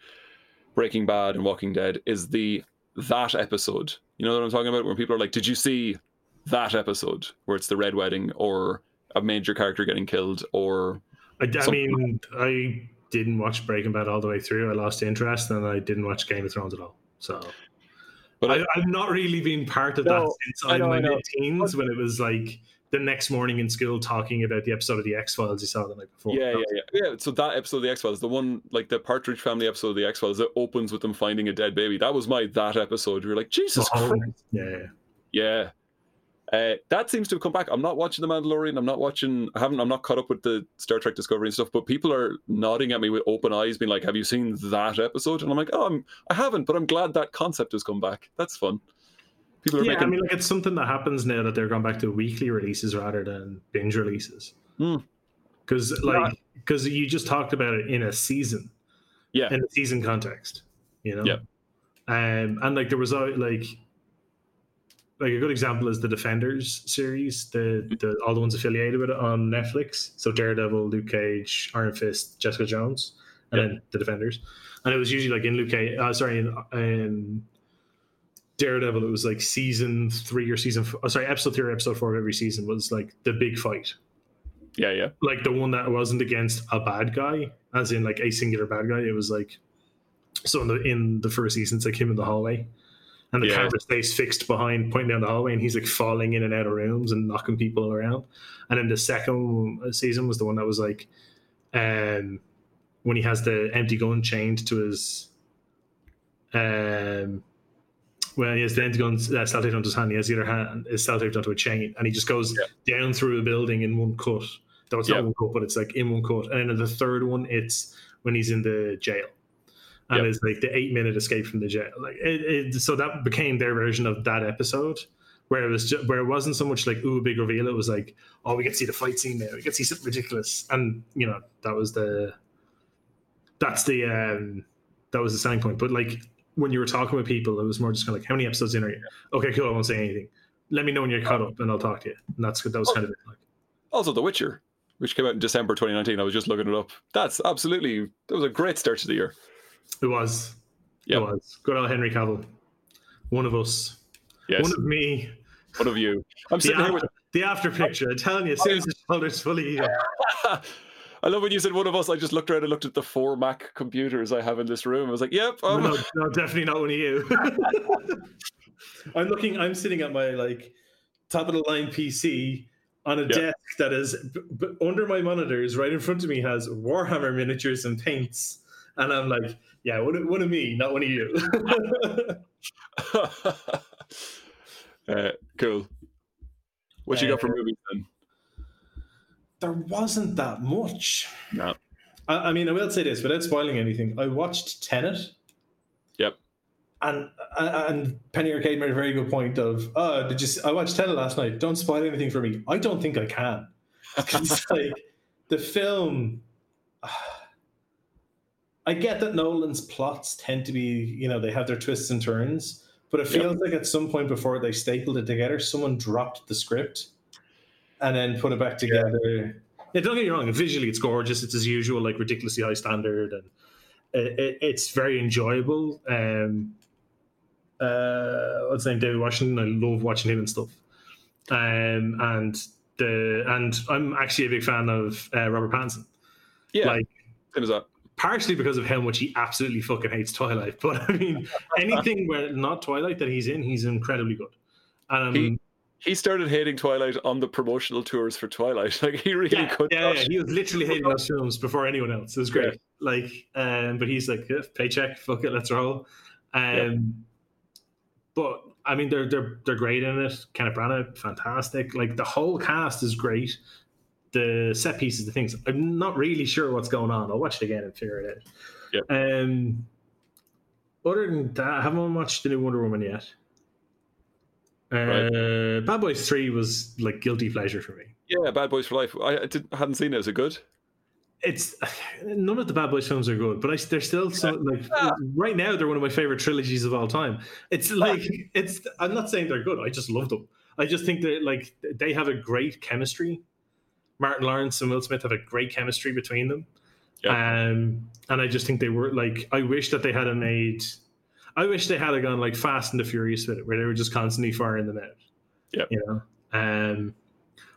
Breaking Bad and Walking Dead, is the that episode. You know what I'm talking about? Where people are like, "Did you see that episode where it's the red wedding or a major character getting killed or I, I mean, I didn't watch Breaking Bad all the way through. I lost interest, and I didn't watch Game of Thrones at all. So, But I, I- I've not really been part of No, that since I I know, my mid-teens when it was like the next morning in school talking about the episode of the X Files you saw the night before. yeah, yeah, yeah, yeah. So that episode of the X Files, the one like the Partridge Family episode of the X Files that opens with them finding a dead baby. That was my that episode. You're like, Jesus Oh, Christ. yeah, yeah. Yeah. Uh, that seems to have come back. I'm not watching The Mandalorian. I'm not watching. I haven't. I'm not caught up with the Star Trek Discovery and stuff. But people are nodding at me with open eyes, being like, "Have you seen that episode?" And I'm like, "Oh, I'm, I haven't." But I'm glad that concept has come back. That's fun. People are Yeah, making. I mean, like it's something that happens now that they're going back to weekly releases rather than binge releases. Hmm. Because, like, because you just talked about it in a season, yeah, in a season context, you know. Yeah. Um, and like there was a like, like a good example is the Defenders series, the the all the ones affiliated with it on Netflix. So Daredevil, Luke Cage, Iron Fist, Jessica Jones, and Yeah. then the Defenders. And it was usually like in Luke Cage, uh, sorry, in, in Daredevil, it was like season three or season, oh, sorry, episode three or episode four of every season was like the big fight, yeah, yeah, like the one that wasn't against a bad guy, as in like a singular bad guy. It was like so in the in the first season, it's like him in the hallway, and the Yeah. camera stays fixed behind, pointing down the hallway, and he's like falling in and out of rooms and knocking people around. And then the second season was the one that was like, um, when he has the empty gun chained to his, um. Well, he has the empty gun uh, self taped onto his hand. He has the other hand is self taped onto a chain, and he just goes down through a building in one cut. Though it's Yeah. not one cut, but it's like in one cut. And then in the third one, it's when he's in the jail, and Yep. it's like the eight minute escape from the jail. Like it, it, so that became their version of that episode, where it was just, where it wasn't so much like ooh big reveal. It was like oh we get to see the fight scene now. We get to see something ridiculous, and you know that was the that's the um that was the selling point. But like when you were talking with people, it was more just kind of like how many episodes in are you? Okay, cool. I won't say anything. Let me know when you're caught up, and I'll talk to you. And that's that was kind of it. Like, Also, The Witcher, which came out in December 2019. I was just looking it up. That's absolutely that was a great start to the year. It was. Yep. It was. Good old Henry Cavill. One of us. Yes, One of me. one of you. I'm The sitting here with. the after picture. I'm telling you, as soon as the shoulder's fully healed. I love when you said one of us. I just looked around and looked at the four Mac computers I have in this room. I was like, "Yep, No, um, no, no, definitely not one of you. I'm looking. I'm sitting at my like top of the line PC on a Yeah. desk that is b- b- under my monitors. Right in front of me has Warhammer miniatures and paints, and I'm like, yeah, one of, one of me, not one of you. uh, cool. What you got for Uh, movies then? there wasn't that much. No. I, I mean, I will say this without spoiling anything. I watched Tenet. Yep. And and Penny Arcade made a very good point of, oh, did you? s- I watched Tenet last night. Don't spoil anything for me. I don't think I can. It's like the film. I get that Nolan's plots tend to be, you know, they have their twists and turns, but it Yep. feels like at some point before they stapled it together, someone dropped the script and then put it back together. Yeah, don't get me wrong. Visually, it's gorgeous. It's as usual, like ridiculously high standard, and it, it, it's very enjoyable. Um, uh, what's his name? David Washington. I love watching him and stuff. Um, and the and I'm actually a big fan of uh, Robert Pattinson. Yeah, Like same as that. Partially because of how much he absolutely fucking hates Twilight. But I mean, anything where not Twilight that he's in, he's incredibly good. And um, He- He started hating Twilight on the promotional tours for Twilight. Like he really yeah, could yeah, not. yeah, he was literally hating those films before anyone else. It was great. Like, um, but he's like, yeah, paycheck, fuck it, let's roll. Um, but I mean, they're they're they're great in it. Kenneth Branagh, fantastic. Like the whole cast is great. The set pieces, the things. I'm not really sure what's going on. I'll watch it again and figure it out. Um, other than that, I haven't watched the new Wonder Woman yet. Uh, Bad Boys Three was like guilty pleasure for me. Yeah, Bad Boys for Life. I, I did, hadn't seen it. Is it good? it's none of the Bad Boys films are good, but I, they're still so like right now they're one of my favorite trilogies of all time. It's like it's I'm not saying they're good. I just love them. I just think that like they have a great chemistry. Martin Lawrence and Will Smith have a great chemistry between them. Um, and I just think they were like I wish that they had a made. I wish they had a gone like Fast and the Furious with it, where they were just constantly firing them out. Yeah. You know. Um,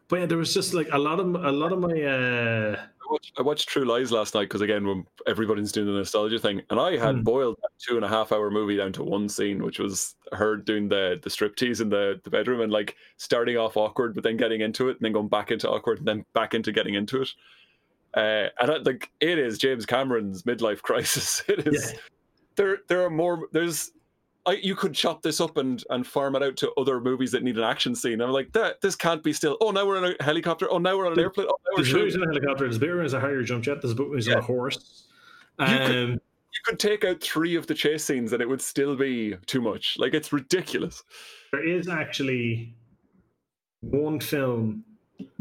but yeah, there was just like a lot of a lot of my. uh watched, I watched True Lies last night because again, when everybody's doing the nostalgia thing, and I had Hmm. boiled that two and a half hour movie down to one scene, which was her doing the the striptease in the the bedroom and like starting off awkward, but then getting into it, and then going back into awkward, and then back into getting into it. Uh, and I, like it is James Cameron's midlife crisis. It is. Yeah. There, there are more. There's I, you could chop this up and, and farm it out to other movies that need an action scene. I'm like, that this can't be still. Oh, now we're in a helicopter. Oh, now we're on an airplane. Oh, There's movies in a helicopter. There's bit where a higher jump jet. There's a bit where there's Yeah. a horse. You could- Um, You could take out three of the chase scenes and it would still be too much. Like it's ridiculous. there is actually one film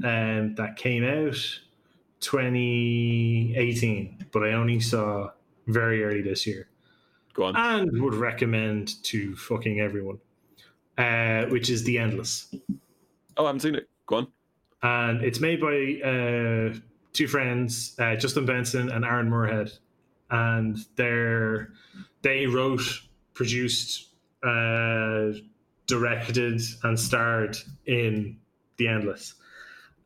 um, that came out 2018, but I only saw very early this year Go on. and would recommend to fucking everyone, uh, which is The Endless. Oh, I haven't seen it. Go on. and it's made by uh, two friends, uh, Justin Benson and Aaron Moorhead, and they're they wrote, produced, uh, directed, and starred in The Endless,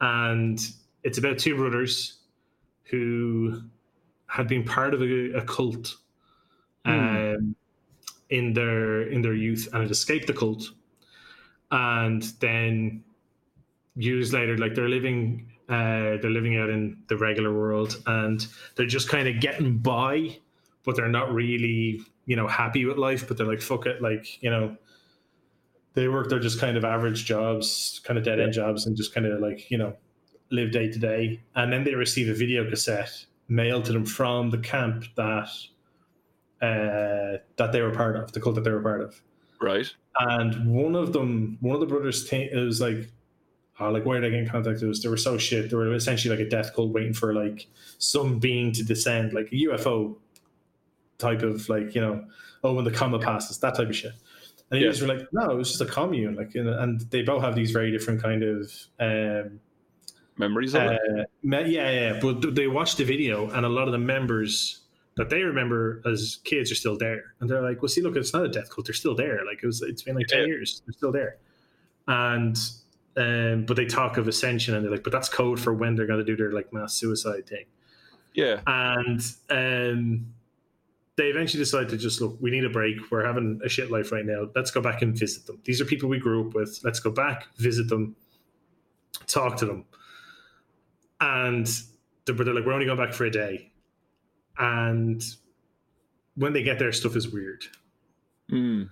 and it's about two brothers who had been part of a, a cult um, in their in their youth and had escaped the cult, and then years later, like they're living, uh, they're living out in the regular world, and they're just kind of getting by, but they're not really, you know, happy with life. But they're like, fuck it, like you know, they work their just kind of average jobs, kind of dead end jobs, and just kind of like you know, live day to day. And then they receive a video cassette mailed to them from the camp that uh, that they were part of, the cult that they were part of. Right. And one of them, one of the brothers, t- it was like, oh, like why did I get in contact? It was they were so shit. They were essentially like a death cult waiting for like some being to descend, like a UFO type of like you know, oh when the comet passes, that type of shit. And he Yeah. was like, no, it was just a commune, like, and, and they both have these very different kind of um, Memories of it. uh, me- yeah, yeah. But th- they watched the video, and a lot of the members that they remember as kids are still there, and they're like, "Well, see, look, it's not a death cult; they're still there. Like it was, it's been like ten Yeah. years, they're still there." And um, but they talk of ascension, and they're like, "But that's code for when they're going to do their like mass suicide thing." Yeah. And um, they eventually decide to just look. We need a break. We're having a shit life right now. Let's go back and visit them. These are people we grew up with. Let's go back, visit them, talk to them. And they're, they're like, we're only going back for a day. And when they get there, stuff is weird. Mm.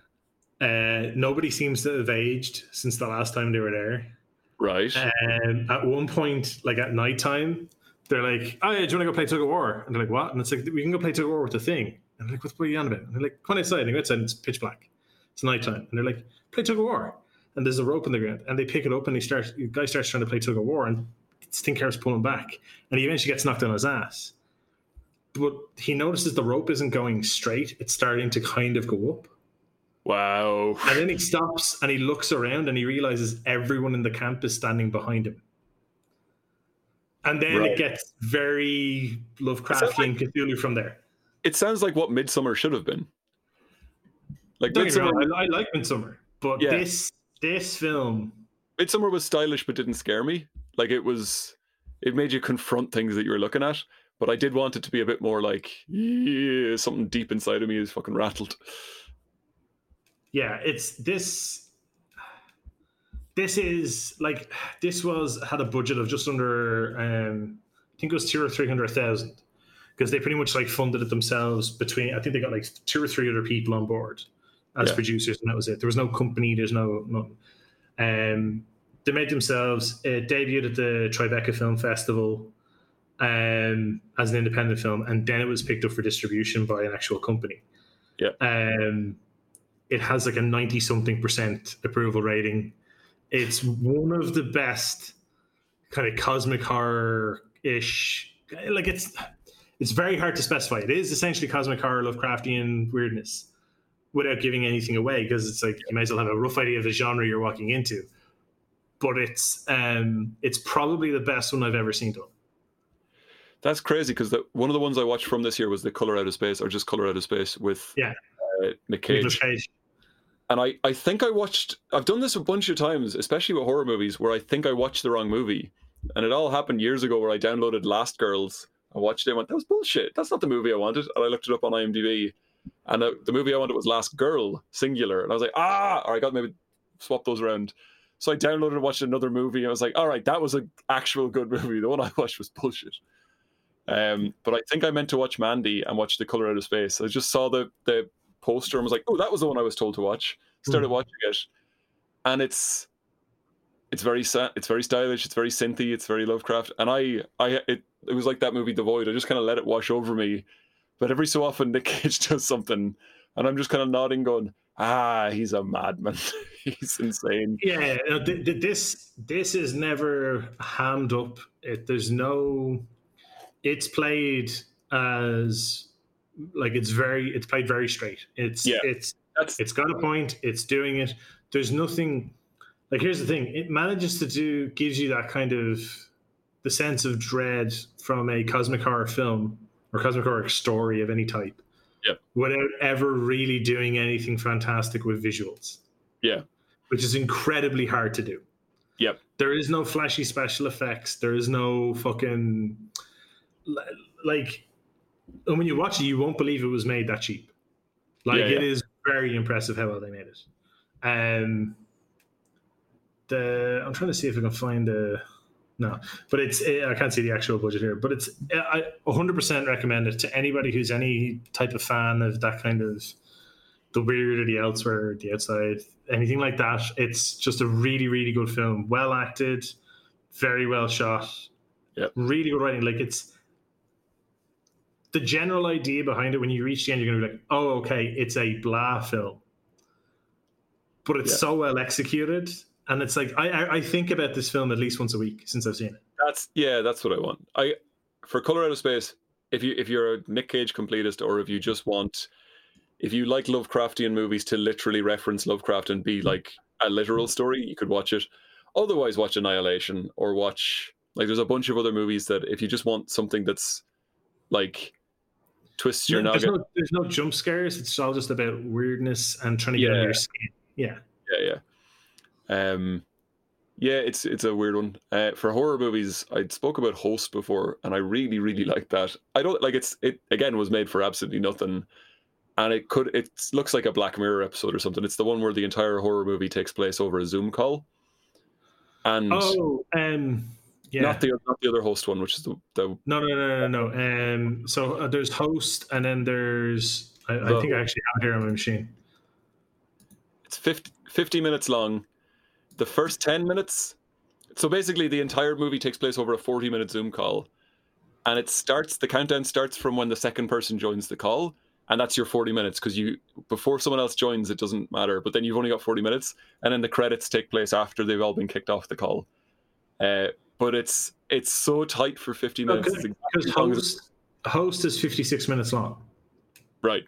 Uh, nobody seems to have aged since the last time they were there. Right. And at one point, like at nighttime, they're like, "Oh yeah, do you want to go play tug of war?" And they're like, "What?" And it's like, "We can go play tug of war with the thing." And they're like, "What, what are you on about?" And they're like, "Come on outside." And they go outside, and it's pitch black. It's nighttime, and they're like, "Play tug of war." And there's a rope in the ground, and they pick it up, and he starts. The guy starts trying to play tug of war, and Stinker's pulling back, and he eventually gets knocked on his ass. But he notices the rope isn't going straight; it's starting to kind of go up. Wow. And then he stops and he looks around and he realizes everyone in the camp is standing behind him. And then Right. it gets very Lovecraftian Cthulhu from there. It sounds like what Midsommar should have been. Like Don't get me Midsommar, I, I like Midsommar, but Yeah. this this film, Midsommar was stylish but didn't scare me. Like it was, it made you confront things that you were looking at. But I did want it to be a bit more like, yeah, something deep inside of me is fucking rattled. yeah, it's this. This is like this was had a budget of just under, um, I think it was two or three hundred thousand, because they pretty much like funded it themselves. Between I think they got like two or three other people on board as Yeah. producers, and that was it. There was no company. There's no nothing. Um, they made themselves. It debuted at the Tribeca Film Festival um, as an independent film, and then it was picked up for distribution by an actual company. Yeah. Um, it has like a ninety something percent approval rating. It's one of the best kind of cosmic horror ish. Like it's it's very hard to specify. It is essentially cosmic horror, Lovecraftian weirdness, without giving anything away because it's like you may as well have a rough idea of the genre you're walking into. But it's um it's probably the best one I've ever seen done. That's crazy because one of the ones I watched from this year was the Color Out of Space, or just Color Out of Space with Yeah. uh, Nick Cage. And I, I think I watched. I've done this a bunch of times, especially with horror movies, where I think I watched the wrong movie, and it all happened years ago. Where I downloaded Last Girls, I watched it, and went, "That was bullshit. That's not the movie I wanted." And I looked it up on IMDb, and uh, the movie I wanted was Last Girl, singular. And I was like, "Ah!" Or I got maybe swap those around. So I downloaded and watched another movie. And I was like, "All right, that was an actual good movie. The one I watched was bullshit." Um, but I think I meant to watch Mandy and watch The Color Out of Space. I just saw the the poster and was like, "Oh, that was the one I was told to watch." Started Hmm. watching it, and it's it's very sa- it's very stylish. It's very synthy. It's very Lovecraft. And I I it it was like that movie The Void. I just kind of let it wash over me. But every so often Nick Cage does something, and I'm just kind of nodding, going, "Ah, he's a madman. he's insane." Yeah, no, th- th- this this is never hammed up. It, there's no. It's played as like it's very. It's played very straight. It's Yeah. it's That's it's got a point. It's doing it. There's nothing. Like here's the thing. It manages to do gives you that kind of the sense of dread from a cosmic horror film or cosmic horror story of any type. Yep. Without ever really doing anything fantastic with visuals yeah, which is incredibly hard to do. Yep. There is no flashy special effects. There is no fucking like and when you watch it, you won't believe it was made that cheap. Like Yeah, yeah. is very impressive how well they made it. Um, the I'm trying to see if I can find the no, but it's I can't see the actual budget here. But it's I 100% recommend it to anybody who's any type of fan of that kind of the weird or the elsewhere, the outside, anything like that. It's just a really really good film, well acted, very well shot, Yep. really good writing. Like it's the general idea behind it when you reach the end, you're going to be like, oh, okay, it's a blah film. But it's Yeah. so well executed. And it's like, I, I, I think about this film at least once a week since I've seen it. That's yeah, that's what I want. I for Color Out of Space. If you if you're a Nick Cage completist, or if you just want, if you like Lovecraftian movies to literally reference Lovecraft and be like a literal mm. story, you could watch it. Otherwise, watch Annihilation or watch like there's a bunch of other movies that if you just want something that's like twists your there's, no, there's no jump scares. It's all just about weirdness and trying to get under your skin. Yeah. yeah, yeah. Um, yeah, it's it's a weird one. Uh, for horror movies, I spoke about Host before, and I really, really like that. I don't like it's it again was made for absolutely nothing, and it could it looks like a Black Mirror episode or something. It's the one where the entire horror movie takes place over a Zoom call, and Oh, um, yeah. not the not the other Host one, which is the, the No, no, no, no, no. Um, so uh, there's host, and then there's. I, I think I actually have it here on my machine. it's 50, 50 minutes long. The first 10 minutes, so basically the entire movie takes place over a 40 minute Zoom call. And it starts, the countdown starts from when the second person joins the call. And that's your 40 minutes because you, before someone else joins, it doesn't matter. But then you've only got 40 minutes. And then the credits take place after they've all been kicked off the call. Uh, but it's it's so tight for 50 minutes. Because long host, host is 56 minutes long. right.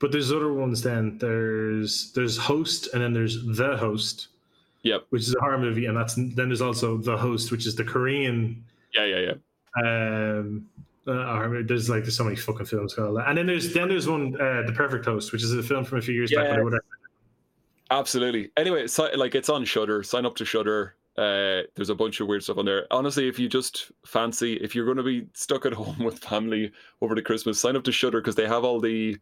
But there's other ones. Then there's there's host, and then there's the host, Yep. which is a horror movie, and that's then there's also the host, which is the Korean. Yeah, yeah, yeah. Um, uh, there's like there's so many fucking films called that. And then there's then there's one, uh, the Perfect Host, which is a film from a few years back. But I Absolutely. Anyway, si- like it's on Shudder. Sign up to Shudder. Uh, there's a bunch of weird stuff on there. Honestly, if you just fancy, if you're going to be stuck at home with family over the Christmas, sign up to Shudder because they have all the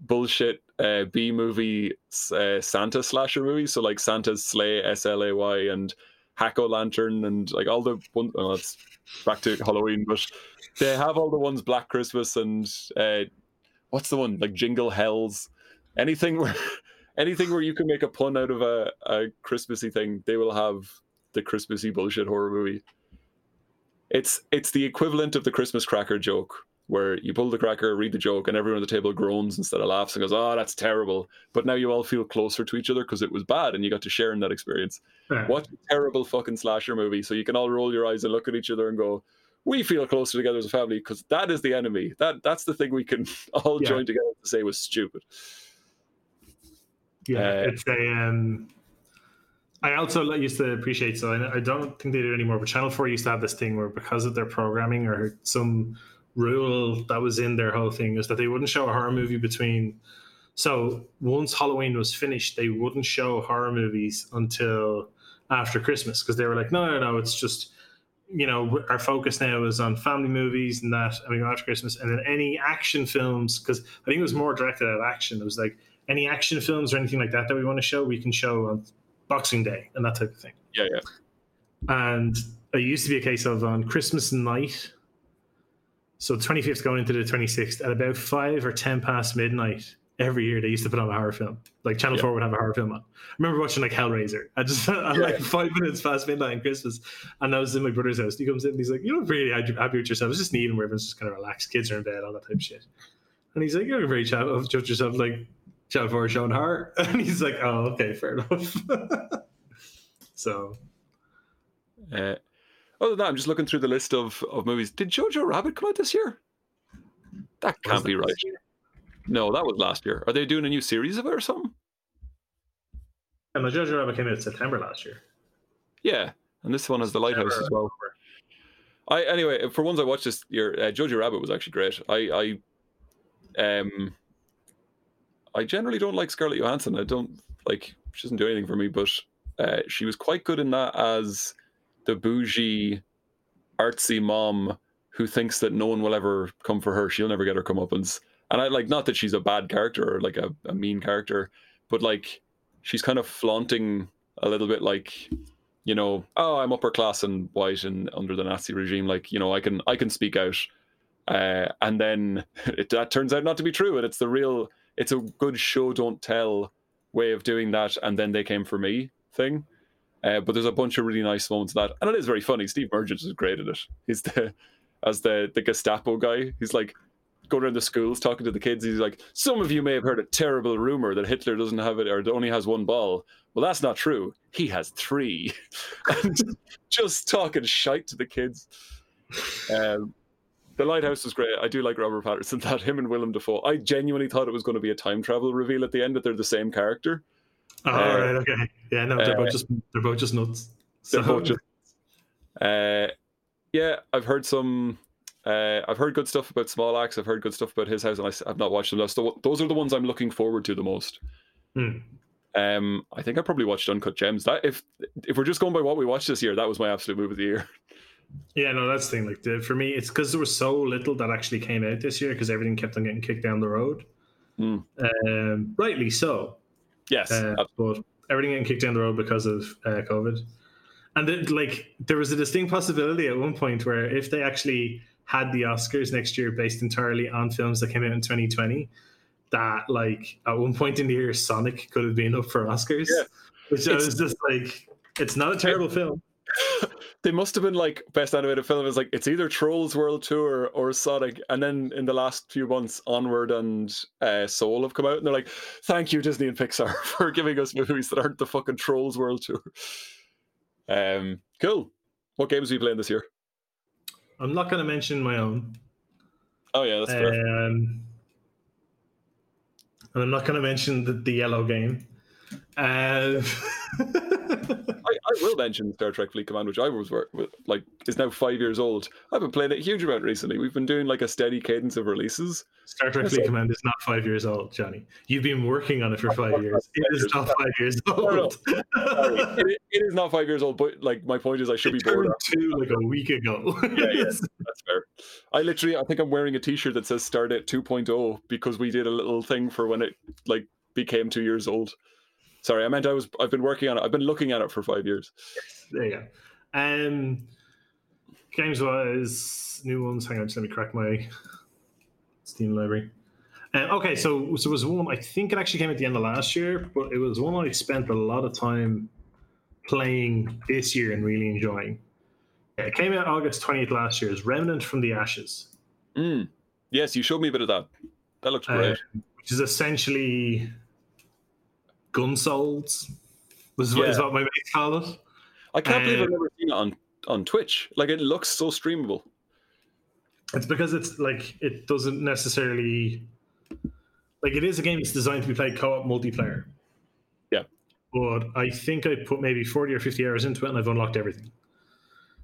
bullshit uh, B movie uh, Santa slasher movies. So like Santa's Slay, S L A Y, and Hack O Lantern, and like all the one. Well, it's back to Halloween, but they have all the ones Black Christmas and uh, what's the one like Jingle Hells. Anything where anything where you can make a pun out of a, a Christmassy thing, they will have the Christmassy bullshit horror movie. It's it's the equivalent of the Christmas cracker joke, where you pull the cracker, read the joke, and everyone at the table groans instead of laughs and goes, "Oh, that's terrible." But now you all feel closer to each other because it was bad, and you got to share in that experience. Yeah. Watch a terrible fucking slasher movie, so you can all roll your eyes and look at each other and go, "We feel closer together as a family," because that is the enemy. That that's the thing we can all Yeah. join together to say was stupid. Yeah, Uh, it's a. Um, I also used to appreciate. So I, I don't think they do anymore. But Channel Four used to have this thing where, because of their programming or some rule that was in their whole thing, is that they wouldn't show a horror movie between. So once Halloween was finished, they wouldn't show horror movies until after Christmas because they were like, no, no, no, it's just. You know, our focus now is on family movies and that, we go after Christmas, and then any action films because I think it was more directed at action. It was like any action films or anything like that that we want to show, we can show on Boxing Day and that type of thing. Yeah, yeah. And it used to be a case of on Christmas night, so the 25th going into the 26th, at about five or 10 past midnight every year, they used to put on a horror film. Like Channel Yeah. 4 would have a horror film on. I remember watching like Hellraiser. I just, I'm like five minutes past midnight on Christmas, and I was in my brother's house. He comes in and he's like, You look really happy with yourself. It's just neat and where everyone's just kind of relaxed. Kids are in bed, all that type of shit. And he's like, You look very chat oh, judge yourself like Channel 4 showing horror. And he's like, Oh, okay, fair enough. so Uh, other than that, I'm just looking through the list of, of movies. Did Jojo Rabbit come out this year? That can't be that right. No, that was last year. Are they doing a new series of it or something? And the Jojo Rabbit came out in September last year. Yeah, and this one has the lighthouse as well. I anyway, for ones I watched this year, uh, Jojo Rabbit was actually great. I, I, um, I generally don't like Scarlett Johansson. I don't like she doesn't do anything for me, but uh, she was quite good in that as the bougie, artsy mom who thinks that no one will ever come for her. She'll never get her comeuppance. And I like not that she's a bad character or like a, a mean character, but like she's kind of flaunting a little bit like you know, oh, I'm upper class and white and under the Nazi regime. Like, you know, I can I can speak out, uh, and then it, that turns out not to be true. And it's the real, it's a good show don't tell way of doing that. And then they came for me thing. Uh, but there's a bunch of really nice moments of that, and it is very funny. Steve Merchant is great at it. He's the as the the Gestapo guy. He's like going around the schools talking to the kids. He's like, "Some of you may have heard a terrible rumor that Hitler doesn't have it or only has one ball. Well, that's not true. He has three. and just talking shite to the kids. Um, the Lighthouse was great. I do like Robert Pattinson. That him and Willem Dafoe. I genuinely thought it was going to be a time travel reveal at the end that they're the same character. Oh, uh, right, okay. Yeah, no, they're uh, both just they're both just nuts. So. They're both just. Uh, yeah, I've heard some. Uh, I've heard good stuff about Small Axe. I've heard good stuff about his house, and I, have not watched them. So those are the ones I'm looking forward to the most. Hmm. Um, I think I probably watched Uncut Gems. That if if we're just going by what we watched this year, that was my absolute move of the year. Yeah, no, that's the thing. Like the, for me, it's because there was so little that actually came out this year because everything kept on getting kicked down the road. Mm. Um, rightly so. Yes, uh, but everything getting kicked down the road because of uh, COVID. And then, like, there was a distinct possibility at one point where if they actually had the Oscars next year based entirely on films that came out in 2020, that like at one point in the year Sonic could have been up for Oscars. Yeah. Which it's, I was just like, it's not a terrible film. they must have been like best animated film is like it's either Trolls World Tour or Sonic, and then in the last few months, Onward and uh, Soul have come out, and they're like, "Thank you, Disney and Pixar, for giving us movies that aren't the fucking Trolls World Tour." Um, cool. What games are you playing this year? I'm not going to mention my own. Oh yeah, that's fair. Um, and I'm not going to mention the, the yellow game. Uh, I, I, will mention Star Trek Fleet Command, which I was work with like is now five years old. I've been playing it a huge amount recently. We've been doing like a steady cadence of releases. Star Trek Fleet Command is not five years old, Johnny. You've been working on it for five years. It is not five years old. No, no. it, it is not five years old, but like my point is, I should it be bored. Two like a week ago. yeah, yeah, that's fair. I literally, I think I'm wearing a T-shirt that says Start "Stardate 2.0" because we did a little thing for when it like became two years old. Sorry, I meant I was. I've been working on it. I've been looking at it for five years. There you go. Um, games wise, new ones. Hang on, just let me crack my Steam library. Uh, okay, so so it was one. I think it actually came at the end of last year, but it was one I spent a lot of time playing this year and really enjoying. It came out August twentieth last year. It's Remnant from the Ashes. Mm. Yes, you showed me a bit of that. That looks great. Uh, which is essentially gun souls was yeah. is what my mates call it. I can't um, believe I've never seen it on on Twitch. Like it looks so streamable. It's because it's like it doesn't necessarily like it is a game that's designed to be played co-op multiplayer. Yeah. But I think I put maybe 40 or 50 hours into it and I've unlocked everything.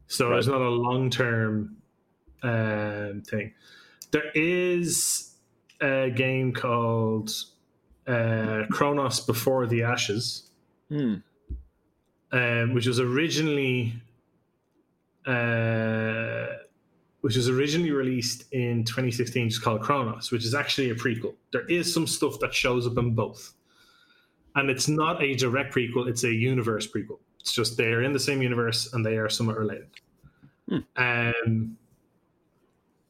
So right. it's not a long term um, thing. There is a game called uh, Chronos Before the Ashes, hmm. um, which was originally uh, which was originally released in 2016, just called Chronos, which is actually a prequel. There is some stuff that shows up in both, and it's not a direct prequel; it's a universe prequel. It's just they're in the same universe and they are somewhat related. Hmm. Um,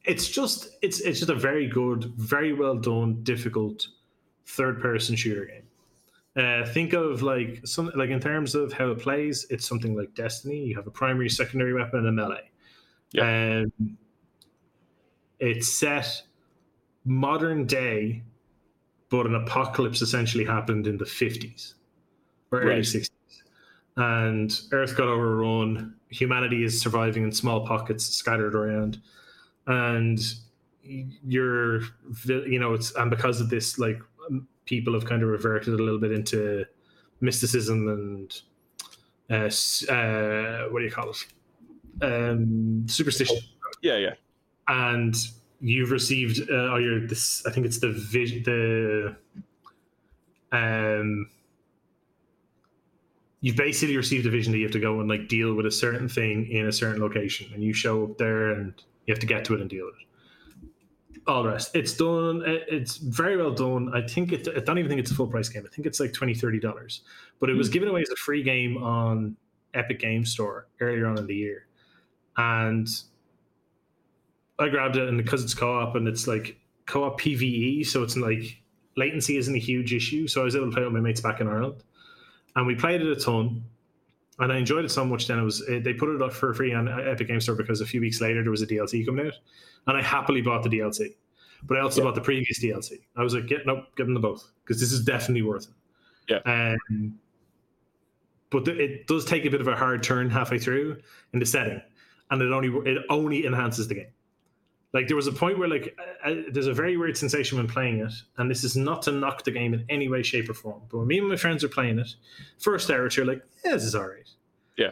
it's just it's it's just a very good, very well done, difficult third person shooter game. Uh, think of like some like in terms of how it plays, it's something like Destiny. You have a primary, secondary weapon, and a melee. Yeah. Um, it's set modern day, but an apocalypse essentially happened in the fifties or early sixties, and Earth got overrun. Humanity is surviving in small pockets scattered around, and you're you know it's and because of this like people have kind of reverted a little bit into mysticism and uh, uh, what do you call it? Um, superstition. Yeah, yeah. And you've received, uh, or you're this. I think it's the vision. The um, you've basically received a vision that you have to go and like deal with a certain thing in a certain location, and you show up there and you have to get to it and deal with it all the rest. It's done. It's very well done. I think it. I don't even think it's a full price game. I think it's like 20 30 dollars. But it was mm. given away as a free game on Epic Game Store earlier on in the year, and I grabbed it, and because it's co-op and it's like co-op PVE, so it's like latency isn't a huge issue. So I was able to play it with my mates back in Ireland, and we played it a ton. And I enjoyed it so much. Then it was it, they put it up for free on Epic Game Store because a few weeks later there was a DLC coming out, and I happily bought the DLC. But I also Yeah. bought the previous DLC. I was like, get no, give them the both because this is definitely worth it. Yeah. Um, but th- it does take a bit of a hard turn halfway through in the setting, and it only it only enhances the game. Like there was a point where like uh, there's a very weird sensation when playing it, and this is not to knock the game in any way, shape, or form. But when me and my friends are playing it, first hour or two, like yeah, this is alright. Yeah.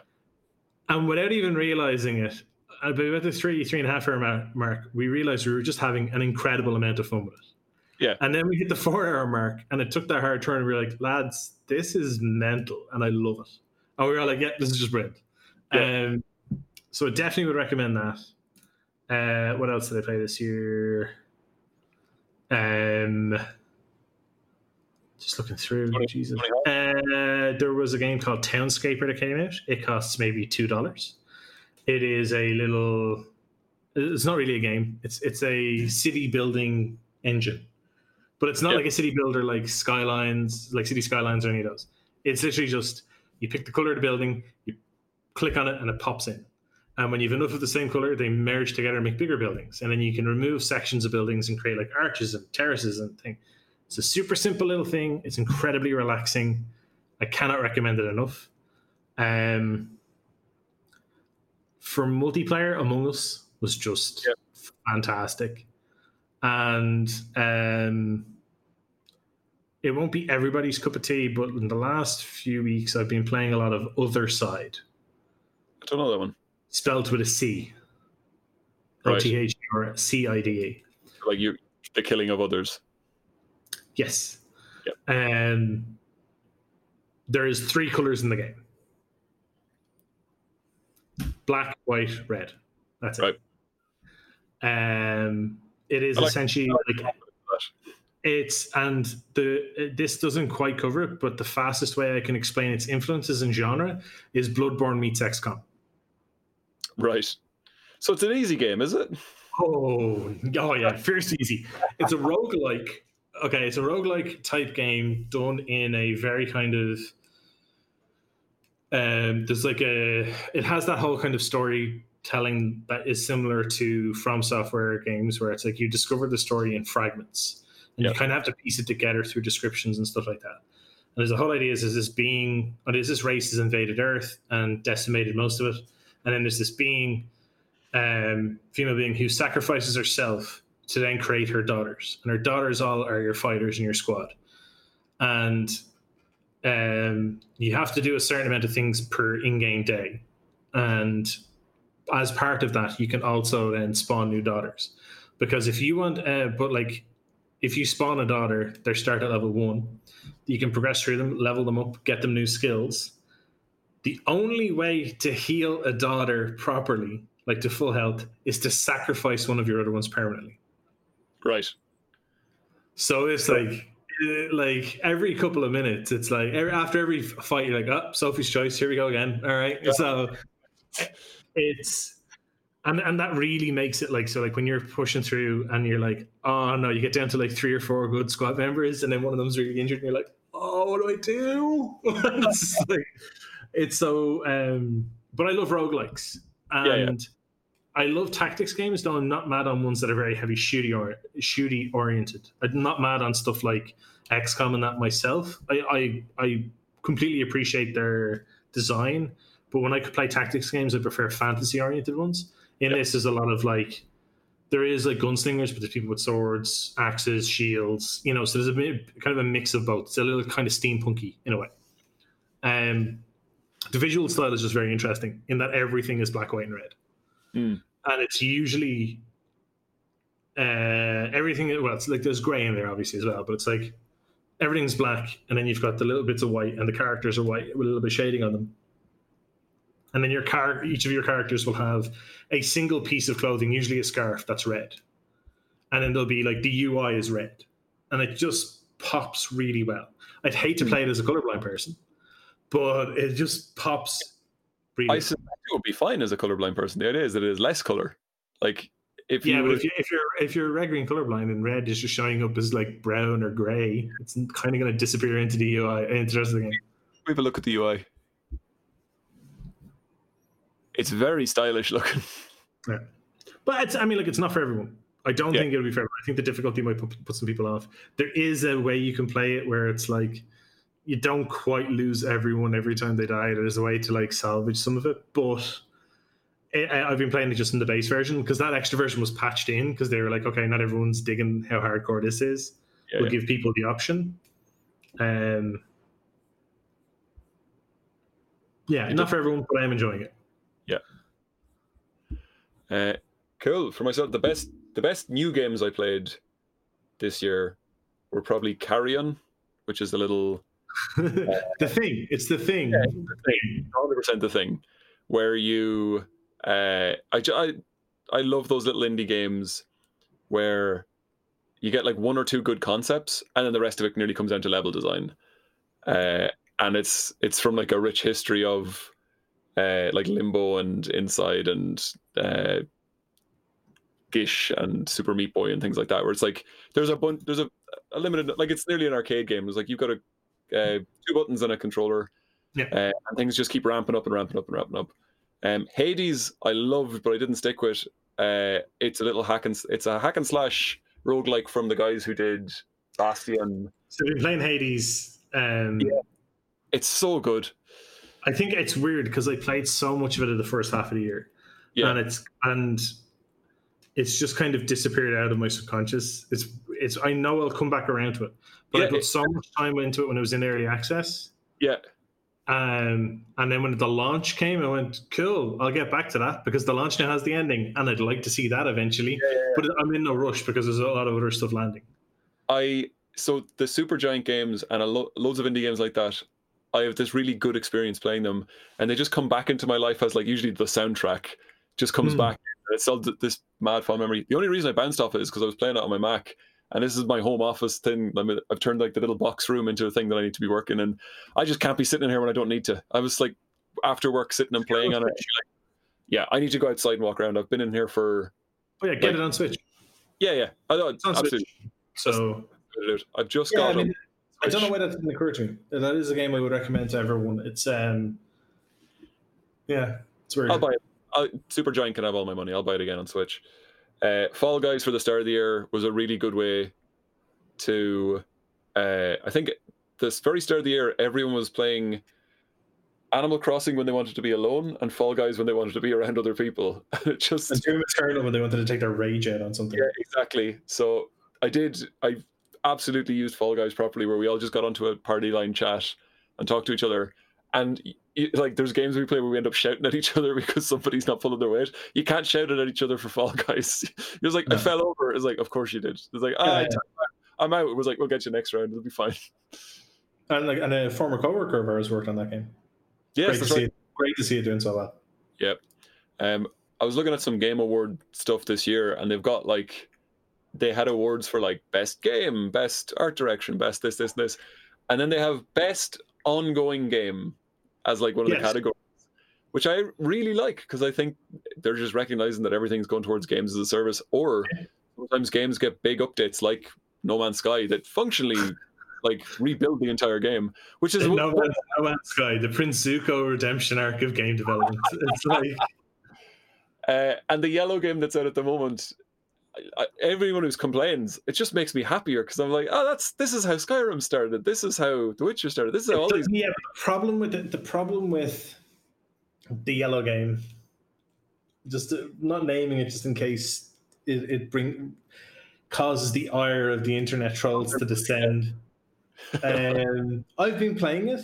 And without even realizing it, about the three three and a half hour ma- mark, we realized we were just having an incredible amount of fun with it. Yeah. And then we hit the four hour mark, and it took that hard turn. And we were like, lads, this is mental, and I love it. And we were like, yeah, this is just brilliant. Yeah. Um, so I definitely would recommend that. Uh, what else did I play this year? Um, just looking through. Jesus. Uh, there was a game called Townscaper that came out. It costs maybe two dollars. It is a little. It's not really a game. It's it's a city building engine, but it's not Yeah. like a city builder like Skylines, like City Skylines or any of those. It's literally just you pick the color of the building, you click on it, and it pops in. And when you have enough of the same color, they merge together and make bigger buildings. And then you can remove sections of buildings and create like arches and terraces and thing. It's a super simple little thing. It's incredibly relaxing. I cannot recommend it enough. Um, for multiplayer, Among Us was just Yep. fantastic, and um, it won't be everybody's cup of tea. But in the last few weeks, I've been playing a lot of Othercide, I don't know that one. Spelled with a C, O. T H or C I D E. Like you, the killing of others. Yes. Um, there is three colors in the game: black, white, red. That's it. Right. Um, it is like- essentially like it's and the this doesn't quite cover it, but the fastest way I can explain its influences and genre is Bloodborne meets XCOM. Right. So it's an easy game, is it? Oh, oh yeah, fierce easy. It's a roguelike. Okay, it's a roguelike type game done in a very kind of um there's like a it has that whole kind of storytelling that is similar to from software games where it's like you discover the story in fragments and Yeah. you kind of have to piece it together through descriptions and stuff like that. And there's the whole idea is, is this being is this race has invaded Earth and decimated most of it. And then there's this being um, female being who sacrifices herself to then create her daughters, and her daughters all are your fighters in your squad, and um, you have to do a certain amount of things per in-game day, and as part of that, you can also then spawn new daughters, because if you want, uh, but like if you spawn a daughter, they start at level one. You can progress through them, level them up, get them new skills. The only way to heal a daughter properly like to full health, is to sacrifice one of your other ones permanently. Right. So it's like, eh, like every couple of minutes, it's like every, after every fight, you're like, oh, Sophie's choice. Here we go again. All right. Yeah. So it's and and that really makes it like so like when you're pushing through and you're like, oh no, you get down to like three or four good squad members, and then one of them's really injured, and you're like, oh, what do I do? it's like it's so. um But I love roguelikes and. Yeah, yeah. I love tactics games, though I'm not mad on ones that are very heavy shooty or shooty oriented. I'm not mad on stuff like XCOM and that myself. I, I I completely appreciate their design, but when I could play tactics games, I prefer fantasy oriented ones. In Yeah. this, is a lot of like there is like gunslingers, but there's people with swords, axes, shields. You know, so there's a bit, kind of a mix of both. It's a little kind of steampunky in a way. Um, the visual style is just very interesting in that everything is black, white, and red Mm. and it's usually uh, everything. Well, it's like there's grey in there, obviously as well, but it's like everything's black, and then you've got the little bits of white, and the characters are white with a little bit of shading on them. And then your car, each of your characters will have a single piece of clothing, usually a scarf that's red, and then there'll be like the UI is red, and it just pops really well. I'd hate to play it as a colorblind person, but it just pops. Really I suspect it would be fine as a colorblind person. The idea is that it is less color. Like if Yeah, you but were, if, you, if you're if you're red green colorblind and red is just showing up as like brown or gray, it's kind of going to disappear into the UI into the rest of the game. we have a look at the UI. it's very stylish looking. Yeah. But it's, I mean, like, it's not for everyone. I don't Yeah. think it'll be for everyone. I think the difficulty might put, put some people off. There is a way you can play it where it's like you don't quite lose everyone every time they die. There's a way to like salvage some of it, but I- I- I've been playing it just in the base version because that extra version was patched in because they were like, okay, not everyone's digging how hardcore this is. Yeah, we'll yeah. give people the option. Um, yeah, It not for everyone, but I am enjoying it. Yeah. Uh, cool. For myself, the best the best new games I played this year were probably Carrion, which is a little the thing, it's the thing. Yeah, hundred percent the thing, where you, uh, I, I, I love those little indie games where you get like one or two good concepts, and then the rest of it nearly comes down to level design, uh, and it's it's from like a rich history of, uh, like Limbo and Inside and uh, Gish and Super Meat Boy and things like that, where it's like there's a bunch, there's a, a limited, like it's nearly an arcade game. It's like you've got a uh, two buttons and a controller, Yeah. uh, and things just keep ramping up and ramping up and ramping up. Um, Hades, I loved, but I didn't stick with. Uh, it's a little hack and it's a hack and slash roguelike from the guys who did Bastion. So been playing Hades. Um, Yeah. It's so good. I think it's weird because I played so much of it in the first half of the year, Yeah, and it's and it's just kind of disappeared out of my subconscious. It's it's I know I'll come back around to it, but Yeah, I put so much time into it when it was in early access. yeah, Um, and then when the launch came, I went, "Cool, I'll get back to that because the launch now has the ending, and I'd like to see that eventually." But I'm in no rush because there's a lot of other stuff landing. I so the Supergiant games and a lo- loads of indie games like that. I have this really good experience playing them, and they just come back into my life as like usually the soundtrack just comes Hmm. back. It's all this mad fun memory. The only reason I bounced off it is because I was playing it on my Mac, and this is my home office thing. I I've turned like the little box room into a thing that I need to be working in. I just can't be sitting in here when I don't need to. I was like after work sitting and playing on it. Like, yeah, I need to go outside and walk around. I've been in here for Oh yeah, get Like- it on Switch. yeah, yeah. I on absolutely. Switch. So I've just yeah, got I mean, it. I don't know why that didn't occur to me. That is a game I would recommend to everyone. It's um, yeah, it's weird. I'll buy it. i Supergiant can have all my money. I'll buy it again on Switch. Uh, Fall Guys for the start of the year was a really good way to. Uh, I think this very start of the year, everyone was playing Animal Crossing when they wanted to be alone, and Fall Guys when they wanted to be around other people. it just And Doom Eternal when they wanted to take their rage out on something. yeah, exactly. So I did. I absolutely used Fall Guys properly, where we all just got onto a party line chat and talked to each other. And like, there's games we play where we end up shouting at each other because somebody's not pulling their weight. You can't shout it at each other for Fall Guys. It was like, I fell over. It's like, of course you did. It's like, ah, Yeah. I'm out. It was like, we'll get you next round. It'll be fine. And like, and a former coworker of ours worked on that game. Yes, great to see right. it. Great to see it doing so well. Yep. Um, I was looking at some game award stuff this year, and they've got like they had awards for like best game, best art direction, best this, this, this, and then they have best ongoing game as like one of Yes. the categories, which I really like because I think they're just recognizing that everything's going towards games as a service, or sometimes games get big updates like No Man's Sky that functionally like rebuild the entire game, which is no, Man's, no Man's Sky, the Prince Zuko redemption arc of game development. It's like Uh, and the yellow game that's out at the moment, I, everyone who's complains, it just makes me happier because I'm like, oh, that's this is how Skyrim started. This is how The Witcher started. This is how all these. yeah, the problem with it, the problem with the yellow game, just uh, not naming it, just in case it, it bring causes the ire of the internet trolls to descend. Um, I've been playing it.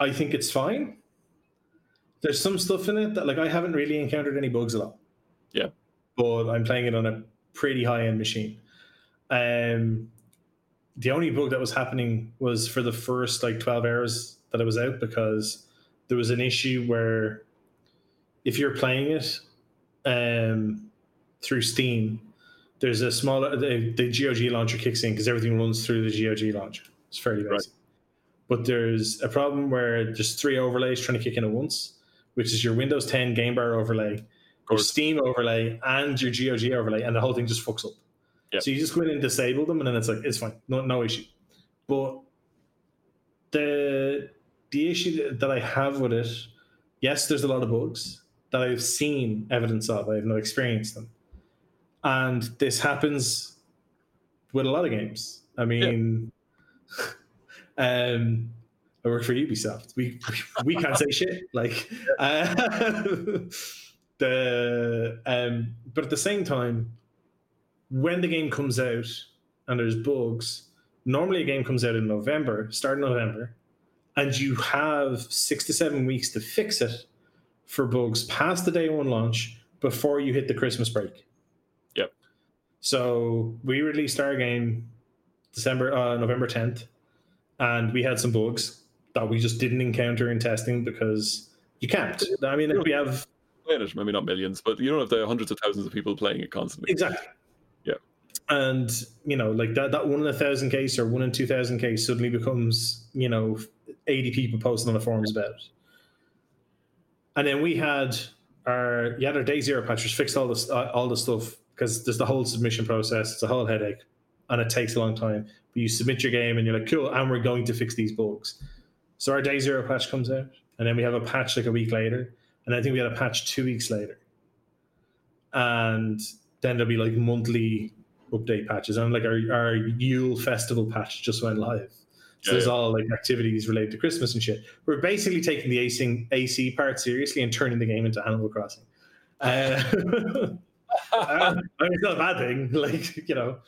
I think it's fine. There's some stuff in it that, like, I haven't really encountered any bugs at all. Yeah. But I'm playing it on a pretty high end machine. Um, the only bug that was happening was for the first like 12 hours that it was out because there was an issue where if you're playing it um, through Steam, there's a smaller the, the GOG launcher kicks in because everything runs through the GOG launcher. It's fairly Right. basic. But there's a problem where there's three overlays trying to kick in at once, which is your Windows 10 game bar overlay, your. Steam overlay, and your GOG overlay, and the whole thing just fucks up. Yeah. So you just go in and disable them, and then it's like it's fine, no no issue. But the the issue that I have with it yes, there's a lot of bugs that I've seen evidence of. I have not experienced them, and this happens with a lot of games. I mean, yeah. um, I work for Ubisoft. We we can't say shit. Like uh, the um, but at the same time, when the game comes out and there's bugs, normally a game comes out in November, start of November, and you have six to seven weeks to fix it for bugs past the day one launch before you hit the Christmas break. Yep. So we released our game December uh, November tenth, and we had some bugs that we just didn't encounter in testing because you can't. I mean, if we have playing it, maybe not millions, but you don't have the hundreds of thousands of people playing it constantly. Exactly. Yeah. And you know, like that that one in a thousand case or one in two thousand case suddenly becomes you know eighty people posting on the forums about it. And then we had our yeah our day zero patchers fixed all this uh, all the stuff because there's the whole submission process. It's a whole headache, and it takes a long time. But you submit your game and you're like, cool, and we're going to fix these bugs so our day zero patch comes out, and then we have a patch like a week later, and I think we had a patch two weeks later, and then there'll be like monthly update patches, and like our our Yule festival patch just went live. So yeah, there's yeah. all like activities related to Christmas and shit. We're basically taking the AC, AC part seriously and turning the game into Animal Crossing. Uh, I mean, it's not a bad thing, like you know,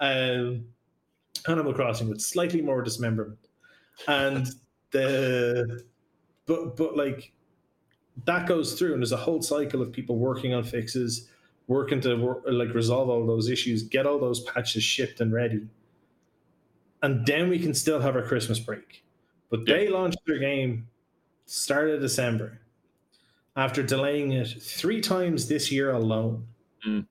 um, Animal Crossing with slightly more dismemberment, and the but but like that goes through and there's a whole cycle of people working on fixes working to work, like resolve all those issues get all those patches shipped and ready and then we can still have our christmas break but yeah. they launched their game start of december after delaying it three times this year alone mm.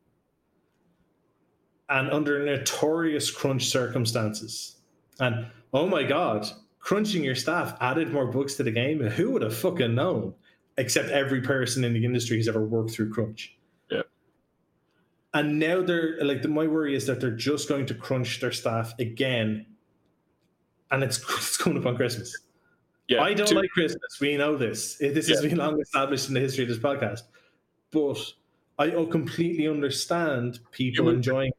and under notorious crunch circumstances and oh my god crunching your staff added more bugs to the game. Who would have fucking known? Except every person in the industry has ever worked through crunch. Yeah. And now they're like the, my worry is that they're just going to crunch their staff again, and it's it's coming up on Christmas. Yeah, I don't like Christmas. We know this. This has been long established in the history of this podcast. But I completely understand people enjoying.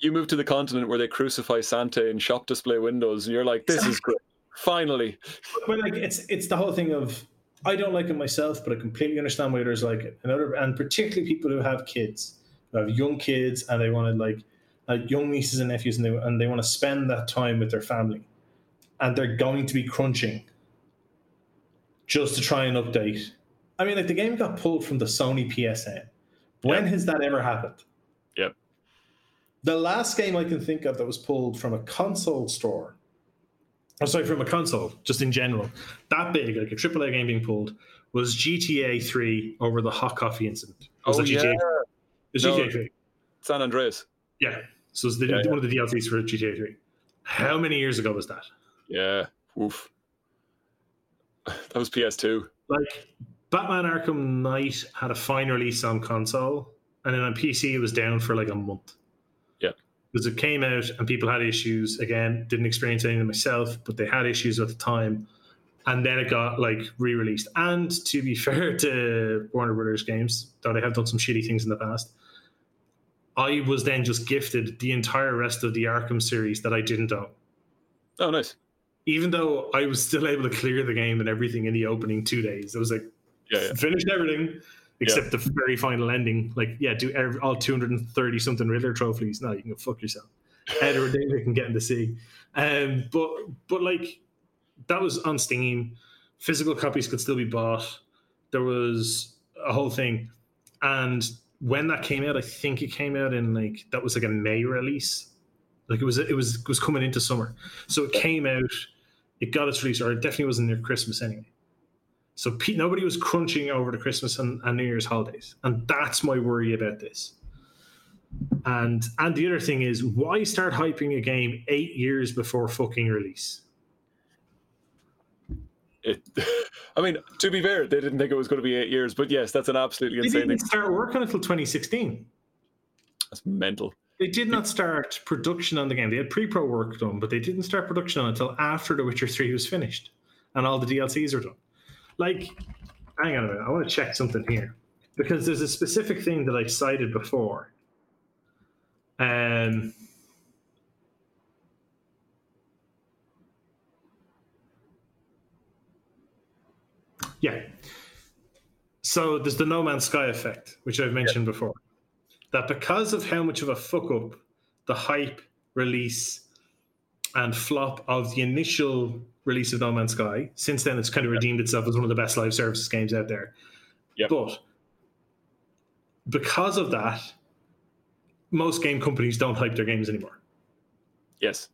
You move to the continent where they crucify Santa in shop display windows, and you're like, "This is great." Finally. But like it's it's the whole thing of I don't like it myself, but I completely understand why others like it. And other and particularly people who have kids, who have young kids and they want to like like young nieces and nephews and they and they want to spend that time with their family. And they're going to be crunching just to try and update. I mean, like the game got pulled from the Sony PSN. When yep. has that ever happened? Yep. The last game I can think of that was pulled from a console store oh, sorry, from a console, just in general, that big, like a AAA game being pulled, was GTA 3 over the hot coffee incident. Was oh, GTA, yeah. It no, GTA 3. San Andreas. Yeah. So it's the, yeah, one of the DLCs for GTA 3. How many years ago was that? Yeah. Oof. That was PS2. Like, Batman Arkham Knight had a fine release on console, and then on PC it was down for like a month because it came out and people had issues. Again, didn't experience anything myself, but they had issues at the time. And then it got like re-released. And to be fair to Warner Brothers games, though they have done some shitty things in the past, I was then just gifted the entire rest of the Arkham series that I didn't own. Oh, nice. Even though I was still able to clear the game and everything in the opening two days, I was like, yeah, yeah. finished everything except yeah. the very final ending. Like, yeah, do every, all 230 something Riddler trophies. No, you can go fuck yourself. Edward David can get in the sea. Um, but but like that was on Steam. Physical copies could still be bought. There was a whole thing, and when that came out, I think it came out in like that was like a May release. Like it was it was it was coming into summer, so it came out. It got its release, or it definitely wasn't near Christmas anyway. So Pete, nobody was crunching over the Christmas and, and New Year's holidays, and that's my worry about this. And and the other thing is, why start hyping a game eight years before fucking release? It, I mean, to be fair, they didn't think it was going to be eight years, but yes, that's an absolutely they insane didn't thing. Start working until 2016. That's mental. They did not start production on the game. They had pre-pro work done, but they didn't start production on it until after The Witcher Three was finished and all the DLCs were done. Like, hang on a minute. I want to check something here because there's a specific thing that I cited before. Um, yeah. So there's the No Man's Sky effect, which I've mentioned before. That because of how much of a fuck up the hype, release, and flop of the initial release of No Man's Sky, since then it's kind of redeemed itself as one of the best live services games out there. Yep. But because of that, most game companies don't hype their games anymore. Yes.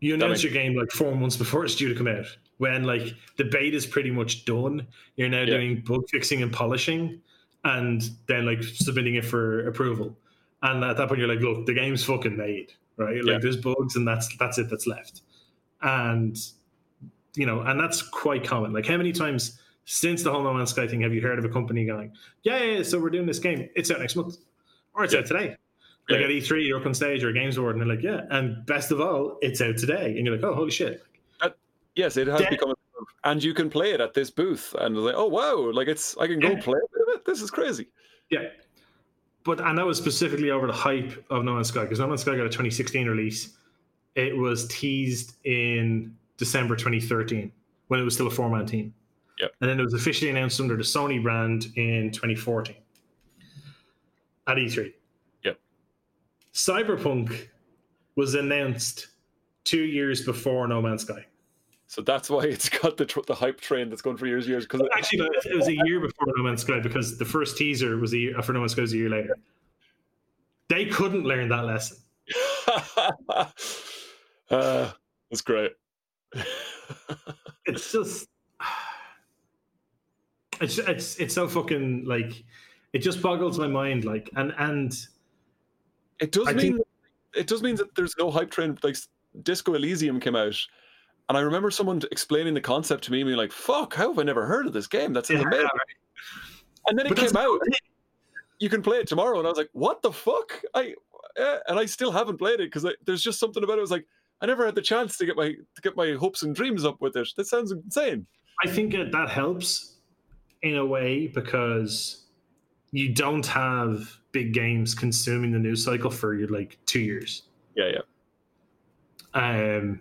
You announce your game like four months before it's due to come out. When like the beta is pretty much done, you're now Yeah. doing bug fixing and polishing, and then like submitting it for approval. And at that point, you're like, look, the game's fucking made, right? Like Yeah. there's bugs, and that's that's it that's left. And you know, and that's quite common. Like how many times since the whole No Man's Sky thing have you heard of a company going, yeah, yeah, yeah, so we're doing this game, it's out next month, or it's Yeah. out today. Like at E3, you're up on stage or Games Award, and they're like, yeah. And best of all, it's out today. And you're like, oh, holy shit. Yes, it has become, a, and you can play it at this booth, and like, oh wow, like it's I can go play it. This is crazy. Yeah. But, and that was specifically over the hype of No Man's Sky, because No Man's Sky got a 2016 release. It was teased in December 2013 when it was still a four man team. Yep. And then it was officially announced under the Sony brand in 2014 at E3. Yep. Cyberpunk was announced two years before No Man's Sky. So that's why it's got the tr- the hype train that's going for years, and years. Because Actually, no, it was a year before No Man's Sky because the first teaser was a year for No Man's Sky was a year later. They couldn't learn that lesson. uh, that's great. It's just, it's it's it's so fucking like, it just boggles my mind. Like, and and It does I mean think- it does mean that there's no hype train. Like Disco Elysium came out, and I remember someone explaining the concept to me, and being like, "Fuck, how have I never heard of this game? That's Yeah, amazing!" And then it But came out. You can play it tomorrow, and I was like, "What the fuck?" I eh, and I still haven't played it because there's just something about it. I was like, I never had the chance to get my to get my hopes and dreams up with it. That sounds insane. I think that that helps in a way because you don't have big games consuming the news cycle for you like two years. Yeah, yeah. Um,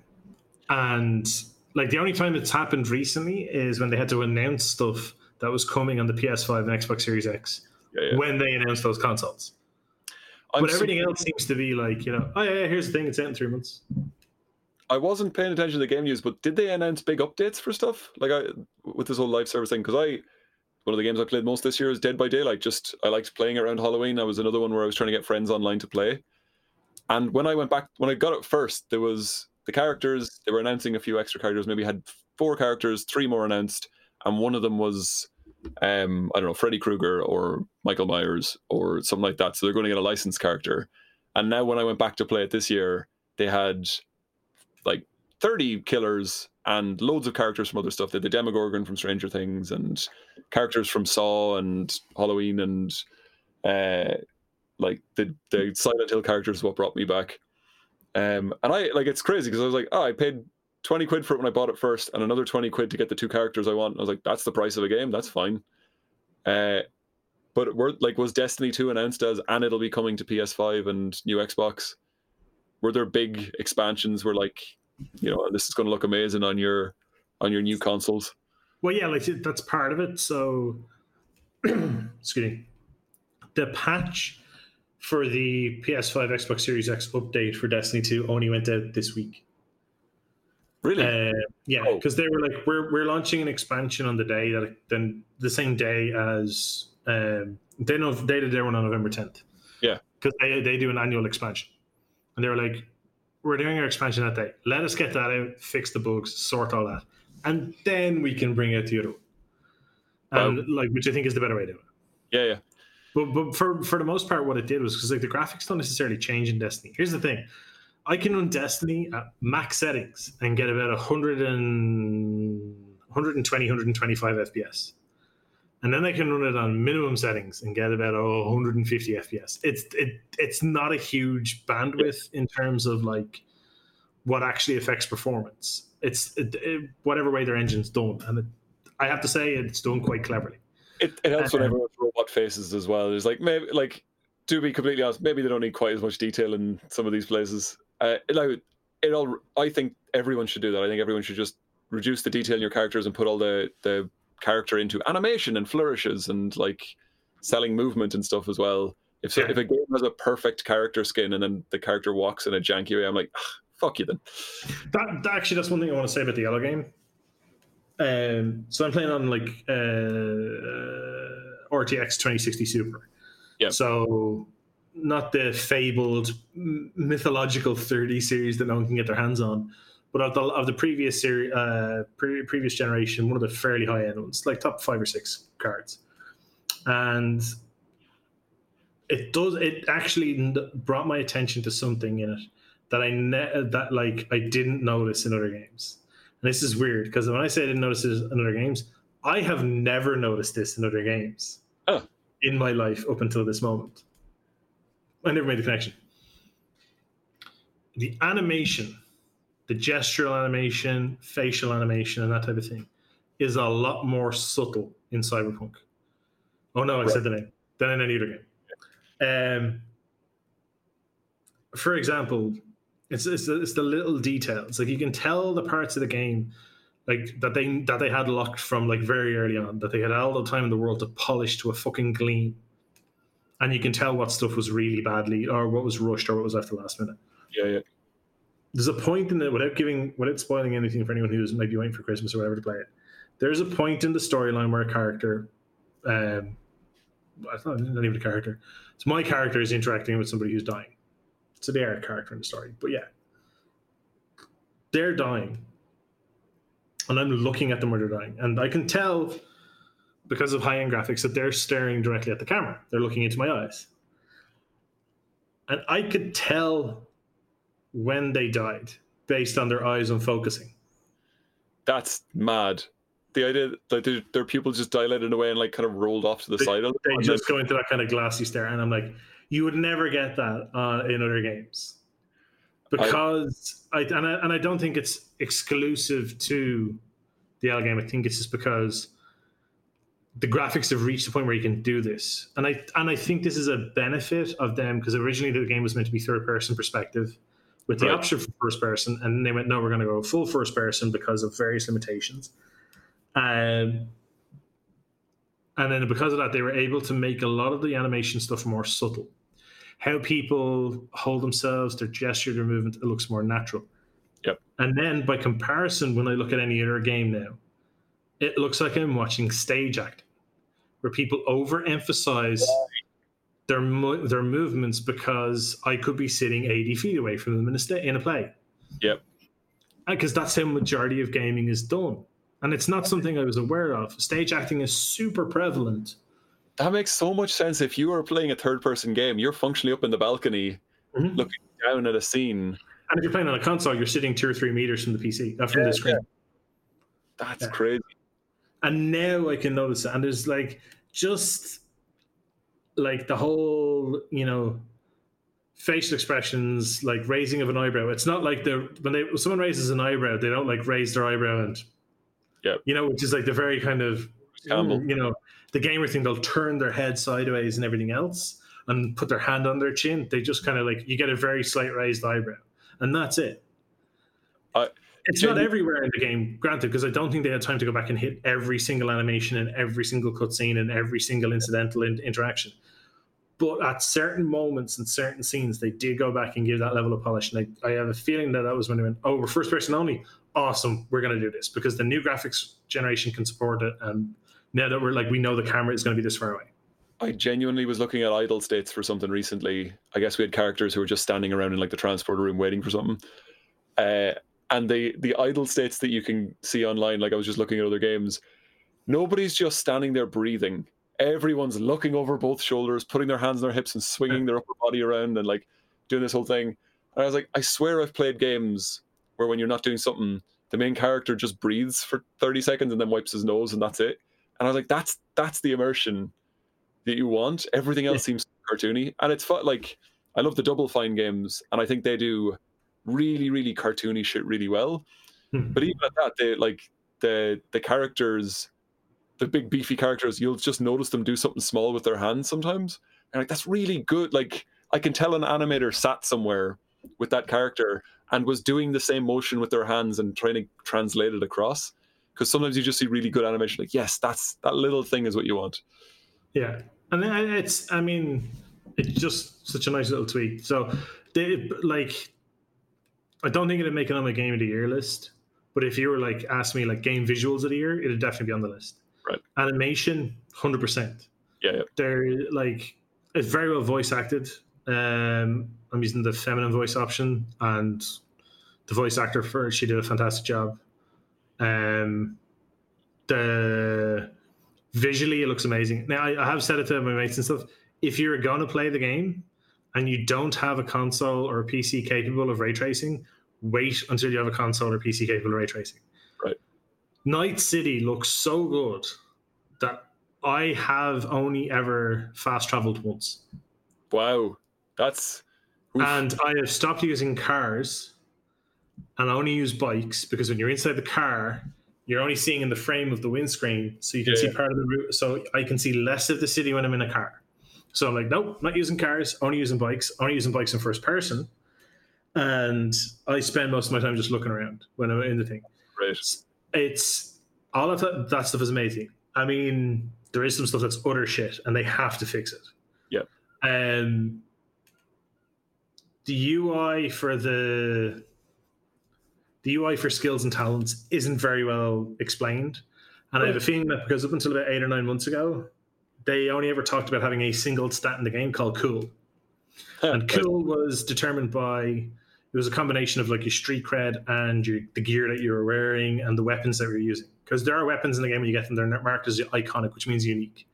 and like the only time it's happened recently is when they had to announce stuff that was coming on the PS5 and Xbox Series X Yeah, yeah. when they announced those consoles. I'm but so- everything else seems to be like, you know, oh yeah, yeah, here's the thing, it's out in three months. I wasn't paying attention to the game news, but did they announce big updates for stuff like I with this whole live service thing? Because I one of the games I played most this year is Dead by Daylight. Just I liked playing around Halloween. That was another one where I was trying to get friends online to play. And when I went back, when I got it first, there was the characters. They were announcing a few extra characters. Maybe had four characters, three more announced, and one of them was um, I don't know, Freddy Krueger or Michael Myers or something like that. So they're going to get a licensed character. And now when I went back to play it this year, they had like 30 killers and loads of characters from other stuff. They had the Demogorgon from Stranger Things and characters from Saw and Halloween and uh, like the, the Silent Hill characters what brought me back. Um, and I like it's crazy because I was like, oh, I paid 20 quid for it when I bought it first and another 20 quid to get the two characters I want. I was like, that's the price of a game. That's fine. Uh, but were like was Destiny 2 announced as and it'll be coming to PS5 and new Xbox? Were there big expansions where like, you know, this is going to look amazing on your on your new consoles? Well, yeah, like that's part of it. So, excuse me. The patch for the PS5, Xbox Series X update for Destiny 2 only went out this week. Really? Uh, yeah, Oh. because they were like, we're we're launching an expansion on the day that then the same day as um, they know they did their one on November 10th. Yeah. because they they do an annual expansion, and they were like, we're doing our expansion that day. Let us get that out, fix the bugs, sort all that, and then we can bring out the other one. And like, which I think is the better way to do it. yeah, yeah. But, but for for the most part, what it did was because like the graphics don't necessarily change in Destiny. Here's the thing: I can run Destiny at max settings and get about 100 and 120, 125 FPS, and then I can run it on minimum settings and get about oh, 150 FPS. It's it it's not a huge bandwidth in terms of like what actually affects performance. It's it, it, whatever way their engine's done, and it, I have to say it's done quite cleverly. It, it helps Um, when everyone's faces as well. There's like maybe like to be completely honest, maybe they don't need quite as much detail in some of these places. Uh, like it all, I think everyone should do that. I think everyone should just reduce the detail in your characters and put all the the character into animation and flourishes and like selling movement and stuff as well. If so, Yeah. if a game has a perfect character skin and then the character walks in a janky way, I'm like, "Ah, fuck you then. That, that actually, that's one thing I want to say about the yellow game. Um, so I'm playing on like uh, RTX 2060 Super. Yeah. So not the fabled mythological 30 series that no one can get their hands on, but of the of the previous series, uh, pre- previous generation, one of the fairly high end ones, like top five or six cards, and it does it actually brought my attention to something in it that I ne- that like I didn't notice in other games. And this is weird because when I say I didn't notice this in other games, I have never noticed this in other games Oh. in my life up until this moment. I never made the connection. The animation, the gestural animation, facial animation, and that type of thing is a lot more subtle in Cyberpunk. Oh no, I said the name. Than in any other game. Um, for example, it's, it's it's the little details. Like you can tell the parts of the game, like that they that they had locked from like very early on, that they had all the time in the world to polish to a fucking gleam, and you can tell what stuff was really badly or what was rushed or what was left the last minute. Yeah, yeah. There's a point in it without giving without spoiling anything for anyone who's maybe waiting for Christmas or whatever to play it. There's a point in the storyline where a character, um, it's not, not even a character. It's my character is interacting with somebody who's dying. So they are a character in the story. But yeah, they're dying, and I'm looking at them where they're dying, and I can tell because of high end graphics that they're staring directly at the camera. They're looking into my eyes, and I could tell when they died based on their eyes and focusing. That's mad. The idea that their, their pupils just dilated away and like kind of rolled off to the They- side of. They just go into that kind of glassy stare, and I'm like, you would never get that uh, in other games because I, and I and I don't think it's exclusive to the L game. I think it's just because the graphics have reached the point where you can do this, and I and I think this is a benefit of them because originally the game was meant to be third person perspective with the Right. option for first person, and they went no, we're going to go full first person because of various limitations. Um, and then because of that, they were able to make a lot of the animation stuff more subtle. How people hold themselves, their gesture, their movement, it looks more natural. Yep. And then by comparison, when I look at any other game now, it looks like I'm watching stage acting, where people overemphasize their mo- their movements because I could be sitting 80 feet away from them in a in a play. Yep. Because that's how majority of gaming is done. And it's not something I was aware of. Stage acting is super prevalent. That makes so much sense. If you are playing a third person game, you're functionally up in the balcony Mhm. looking down at a scene. And if you're playing on a console, you're sitting two or three meters from the PC, uh, from Yeah, the screen. That's Yeah. crazy. And now I can notice it. And there's like just like the whole, you know, facial expressions, like raising of an eyebrow. It's not like they're when they when someone raises an eyebrow, they don't like raise their eyebrow and Yep. you know, which is like the very kind of Campbell. you know, the gamer thing, they'll turn their head sideways and everything else and put their hand on their chin. They just kind of like you get a very slight raised eyebrow. And that's it. I- it's not everywhere in the game, granted, because I don't think they had time to go back and hit every single animation and every single cutscene and every single incidental in- interaction. But at certain moments and certain scenes, they did go back and give that level of polish. And I, I have a feeling that that was when they went, "Oh, we're first person only. Awesome, we're going to do this because the new graphics generation can support it." And now that we're like, we know the camera is going to be this far away. I genuinely was looking at idle states for something recently. I guess we had characters who were just standing around in like the transporter room waiting for something. Uh, and the the idle states that you can see online, like I was just looking at other games, nobody's just standing there breathing. Everyone's looking over both shoulders, putting their hands on their hips and swinging their upper body around and like doing this whole thing. And I was like, I swear I've played games where when you're not doing something, the main character just breathes for 30 seconds and then wipes his nose and that's it. And I was like, that's that's the immersion that you want. Everything else seems cartoony, and it's fun. Like I love the Double Fine games, and I think they do really, really cartoony shit really well. Hmm. But even at that, they like the the characters the big beefy characters, you'll just notice them do something small with their hands sometimes. And like that's really good. Like I can tell an animator sat somewhere with that character and was doing the same motion with their hands and trying to translate it across. Because sometimes you just see really good animation, like yes, that's that little thing is what you want. Yeah, and then it's I mean, it's just such a nice little tweak. So, they like, I don't think it'd make it on my game of the year list. But if you were like ask me like game visuals of the year, it'd definitely be on the list. Right. Animation, hundred percent. Yeah, yeah. They're like it's very well voice acted. Um, I'm using the feminine voice option, and the voice actor for she did a fantastic job. Um, the visually it looks amazing. Now I, I have said it to my mates and stuff. If you're going to play the game and you don't have a console or a PC capable of ray tracing, wait until you have a console or PC capable of ray tracing. Right. Night City looks so good that I have only ever fast traveled once. Wow, that's oof. And I have stopped using cars and I only use bikes because when you're inside the car, you're only seeing in the frame of the windscreen, so you can Yeah, see yeah. part of the route. So I can see less of the city when I'm in a car. So I'm like, nope, not using cars, only using bikes, only using bikes in first person. And I spend most of my time just looking around when I'm in the thing. right. It's all of that, that stuff is amazing. I mean, there is some stuff that's utter shit, and they have to fix it. Yeah. Um, the UI for the the UI for skills and talents isn't very well explained, and I have a feeling that because up until about eight or nine months ago, they only ever talked about having a single stat in the game called cool, and cool was determined by it was a combination of like your street cred and your, the gear that you were wearing and the weapons that you were using. Because there are weapons in the game when you get them, they're marked as iconic, which means unique.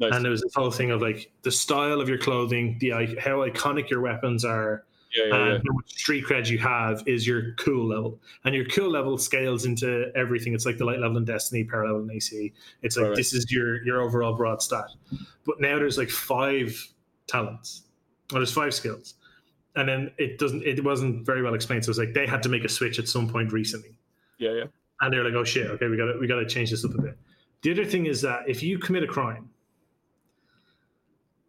Nice. And there was this whole thing of like the style of your clothing, the how iconic your weapons are, yeah, yeah, yeah. and how much street cred you have is your cool level. And your cool level scales into everything. It's like the light level in Destiny, power level in AC. It's like Right. this is your your overall broad stat. But now there's like five talents. Or there's five skills. And then it doesn't it wasn't very well explained. So it's like they had to make a switch at some point recently. yeah, yeah. And they're like, oh shit, okay, we gotta we gotta change this up a bit. The other thing is that if you commit a crime,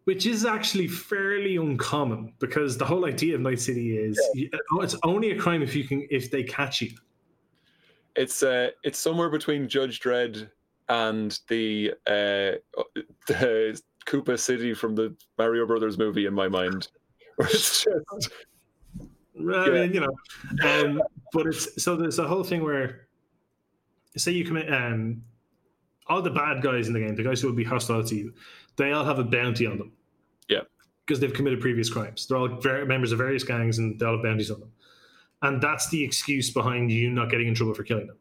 which is actually fairly uncommon because the whole idea of Night City is you- oh, it's only a crime if you can if they catch you. It's uh, it's somewhere between Judge Dredd and the uh, the Koopa City from the Mario Brothers movie in my mind. It's just I Yeah. mean, you know, um, but it's so there's a whole thing where say you commit um, all the bad guys in the game, the guys who will be hostile to you, they all have a bounty on them. Yeah. because they've committed previous crimes. They're all ver- members of various gangs, and they all have bounties on them. And that's the excuse behind you not getting in trouble for killing them.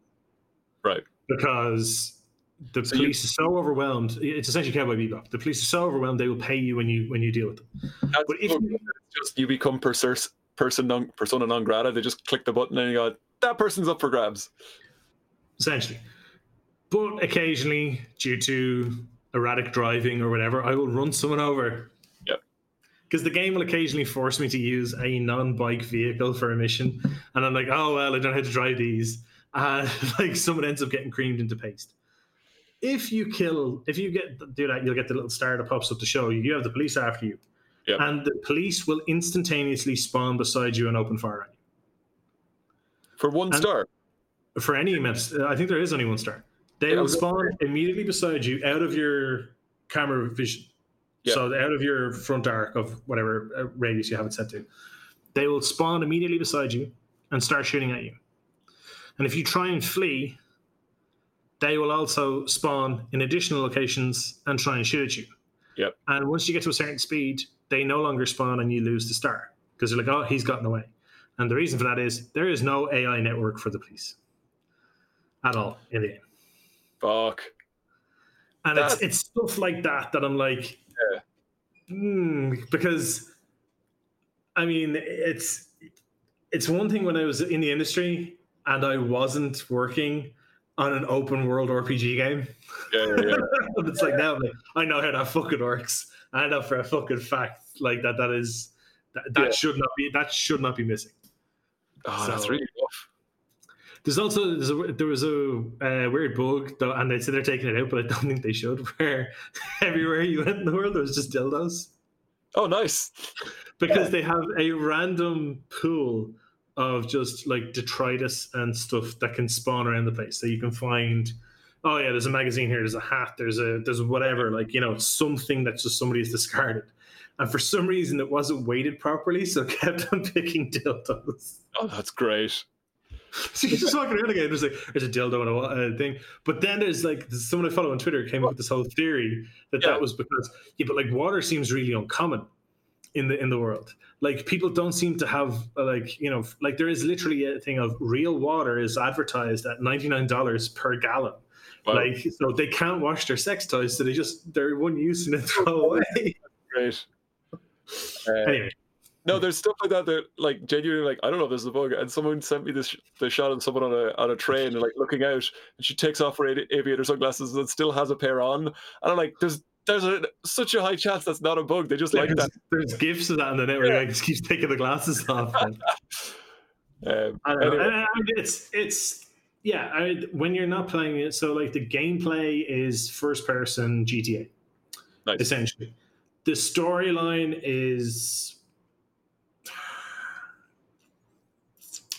Right. Because the So you- police is so overwhelmed. It's essentially Cowboy Bebop. The police are so overwhelmed they will pay you when you when you deal with them. But if so you- just you become perser- person non, persona non grata. They just click the button and you go, that person's up for grabs. essentially. But occasionally, due to erratic driving or whatever, I will run someone over. Yep. Because the game will occasionally force me to use a non-bike vehicle for a mission, and I'm like, oh well, I don't know how to drive these, and like someone ends up getting creamed into paste. If you kill, if you get do that, you'll get the little star that pops up to show you you have the police after you, Yep. and the police will instantaneously spawn beside you and open fire on you. For one And- star. for any amount. I think there is only one star. They will spawn immediately beside you, out of your camera vision. Yeah. So out of your front arc of whatever uh, radius you have it set to, they will spawn immediately beside you and start shooting at you. And if you try and flee, they will also spawn in additional locations and try and shoot at you. Yep. And once you get to a certain speed, they no longer spawn and you lose the star because they're like, oh, he's gotten away. And the reason for that is there is no AI network for the police at all in the game. Fuck. And it's it's stuff like that that I'm like, hmm, because I mean, it's it's one thing when I was in the industry and I wasn't working on an open world RPG game. Yeah, yeah, yeah. but it's like now like, I know how that fucking works. I know for a fucking fact like that that is that, that Yeah. should not be that should not be missing. Oh, that's really. There's also there's a, there was a uh, weird bug though, and they said they're taking it out, but I don't think they should. Where everywhere you went in the world, there was just dildos Oh, nice. because they have a random pool of just like detritus and stuff that can spawn around the place. So you can find, oh yeah, there's a magazine here, there's a hat, there's a there's whatever, like you know, something that just somebody's discarded. And for some reason, it wasn't weighted properly, so kept on picking dildos. Oh, that's great. So you're just walking around again. There's like there's a dildo and a uh, thing, but then there's like someone I follow on Twitter came up with this whole theory that Yeah. that was because yeah, but like water seems really uncommon in the in the world. Like people don't seem to have uh, like you know like there is literally a thing of real water is advertised at ninety nine dollars per gallon. Wow. Like so they can't wash their sex toys, so they just they're one use and then throw away. Great. Uh, anyway, No, there's stuff like that that like genuinely like I don't know if this is a bug. And someone sent me this the shot of someone on a on a train and like looking out, and she takes off her avi- aviator sunglasses and still has a pair on. And I'm like, there's there's a, such a high chance that's not a bug. They just like there's, that. there's gifs of that on the network. Yeah. like just keeps taking the glasses off. Um, I don't anyway, it's it's yeah. I, when you're not playing it, so like the gameplay is first person GTA nice. essentially. The storyline is.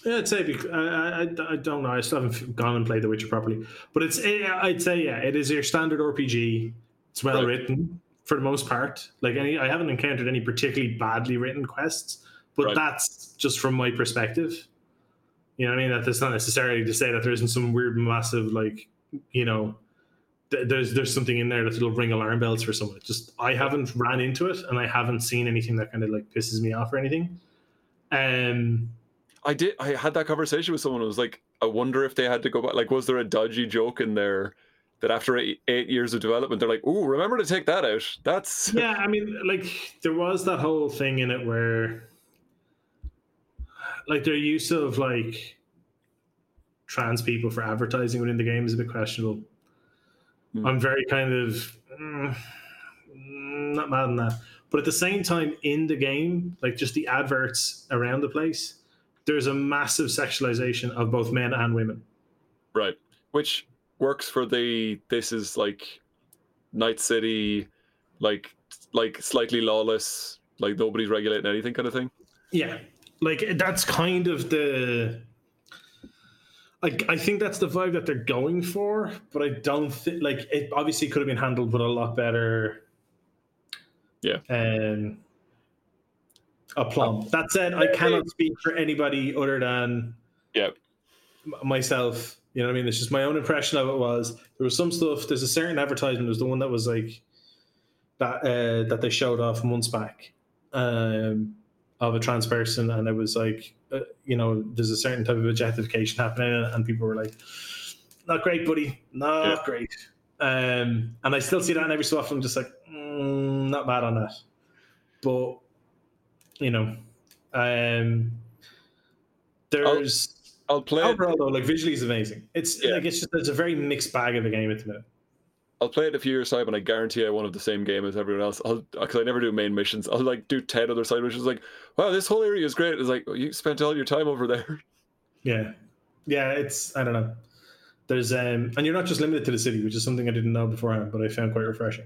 Yeah, I'd say bec- I, I, I don't know. I still haven't gone and played The Witcher properly, but it's eh, I'd say yeah, it is your standard RPG. It's well Right. written for the most part. Like any, I haven't encountered any particularly badly written quests, but Right. that's just from my perspective. You know what I mean? That that's not necessarily to say that there isn't some weird, massive, like you know, th- there's there's something in there that'll ring alarm bells for someone. It's Just I haven't ran into it, and I haven't seen anything that kind of like pisses me off or anything. Um, I did. I had that conversation with someone. who was like, I wonder if they had to go back. Like, was there a dodgy joke in there that after eight, eight years of development, they're like, "Ooh, remember to take that out." That's yeah, I mean, like there was that whole thing in it where, like, their use of like trans people for advertising within the game is a bit questionable. Hmm. I'm very kind of mm, mm, not mad on that, but at the same time, in the game, like just the adverts around the place, there's a massive sexualization of both men and women. right. Which works for the. This is like Night City, like like slightly lawless, like nobody's regulating anything kind of thing. Yeah, like that's kind of the. I, I think that's the vibe that they're going for, but I don't think like it. Obviously, could have been handled with a lot better. Yeah. Um. Aplomb. That said, I cannot speak for anybody other than Yeah. myself. You know what I mean? It's just my own impression of it was there was some stuff. There's a certain advertisement. There's the one that was like that uh, that they showed off months back um, of a trans person, and it was like uh, you know there's a certain type of objectification happening, and people were like, "Not great, buddy. Not Yeah. great." Um, and I still see that, and every so often I'm just like, mm, "Not bad on that," but you know, um, there's. I'll play it. Overall, though, like visually, is amazing. It's Yeah. like it's just it's a very mixed bag of a game at the minute. I'll play it a few years time, and I guarantee I won't have the same game as everyone else. I'll because I never do main missions. I'll like do ten other side missions. Like, wow, this whole area is great. It's like you spent all your time over there. Yeah, yeah. It's I don't know. There's um, and you're not just limited to the city, which is something I didn't know beforehand, but I found quite refreshing.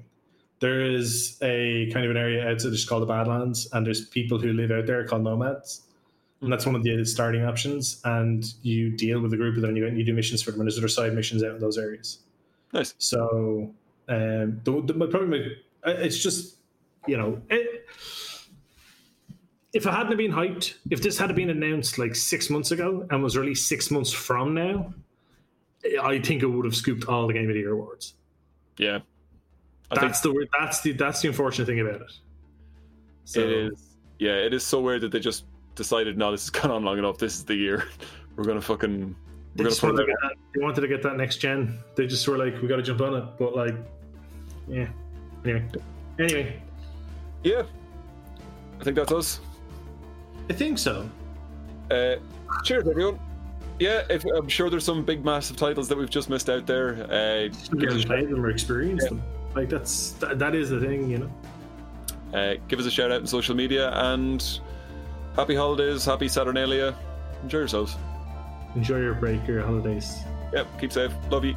There is a kind of an area outside just called the Badlands, and there's people who live out there called nomads, and that's one of the starting options. And you deal with a group of them, and you, you do missions for them, and there's other side missions out in those areas. Nice. So, um, the, the my problem, uh, it's just, you know, it, if it hadn't been hyped, if this had been announced like six months ago and was released six months from now, I think it would have scooped all the Game of the Year awards. Yeah, I think That's the. That's the that's the unfortunate thing about it. So, it is. Yeah, it is so weird that they just decided, no, this has gone on long enough. This is the year. We're gonna fucking. They, We're gonna put wanted it to get that, they wanted to get that next gen. They just were like, we got to jump on it. But like, yeah. Anyway, anyway, Yeah, I think that's us. I think so. Uh, cheers, everyone. Yeah, if, I'm sure there's some big, massive titles that we've just missed out there. Uh, we give, haven't played them or experienced Yeah. them. Like that's that, that is the thing, you know. uh, give us a shout out on social media and happy holidays, happy Saturnalia. Enjoy yourselves. enjoy your break, your holidays. Yep. Keep safe. Love you.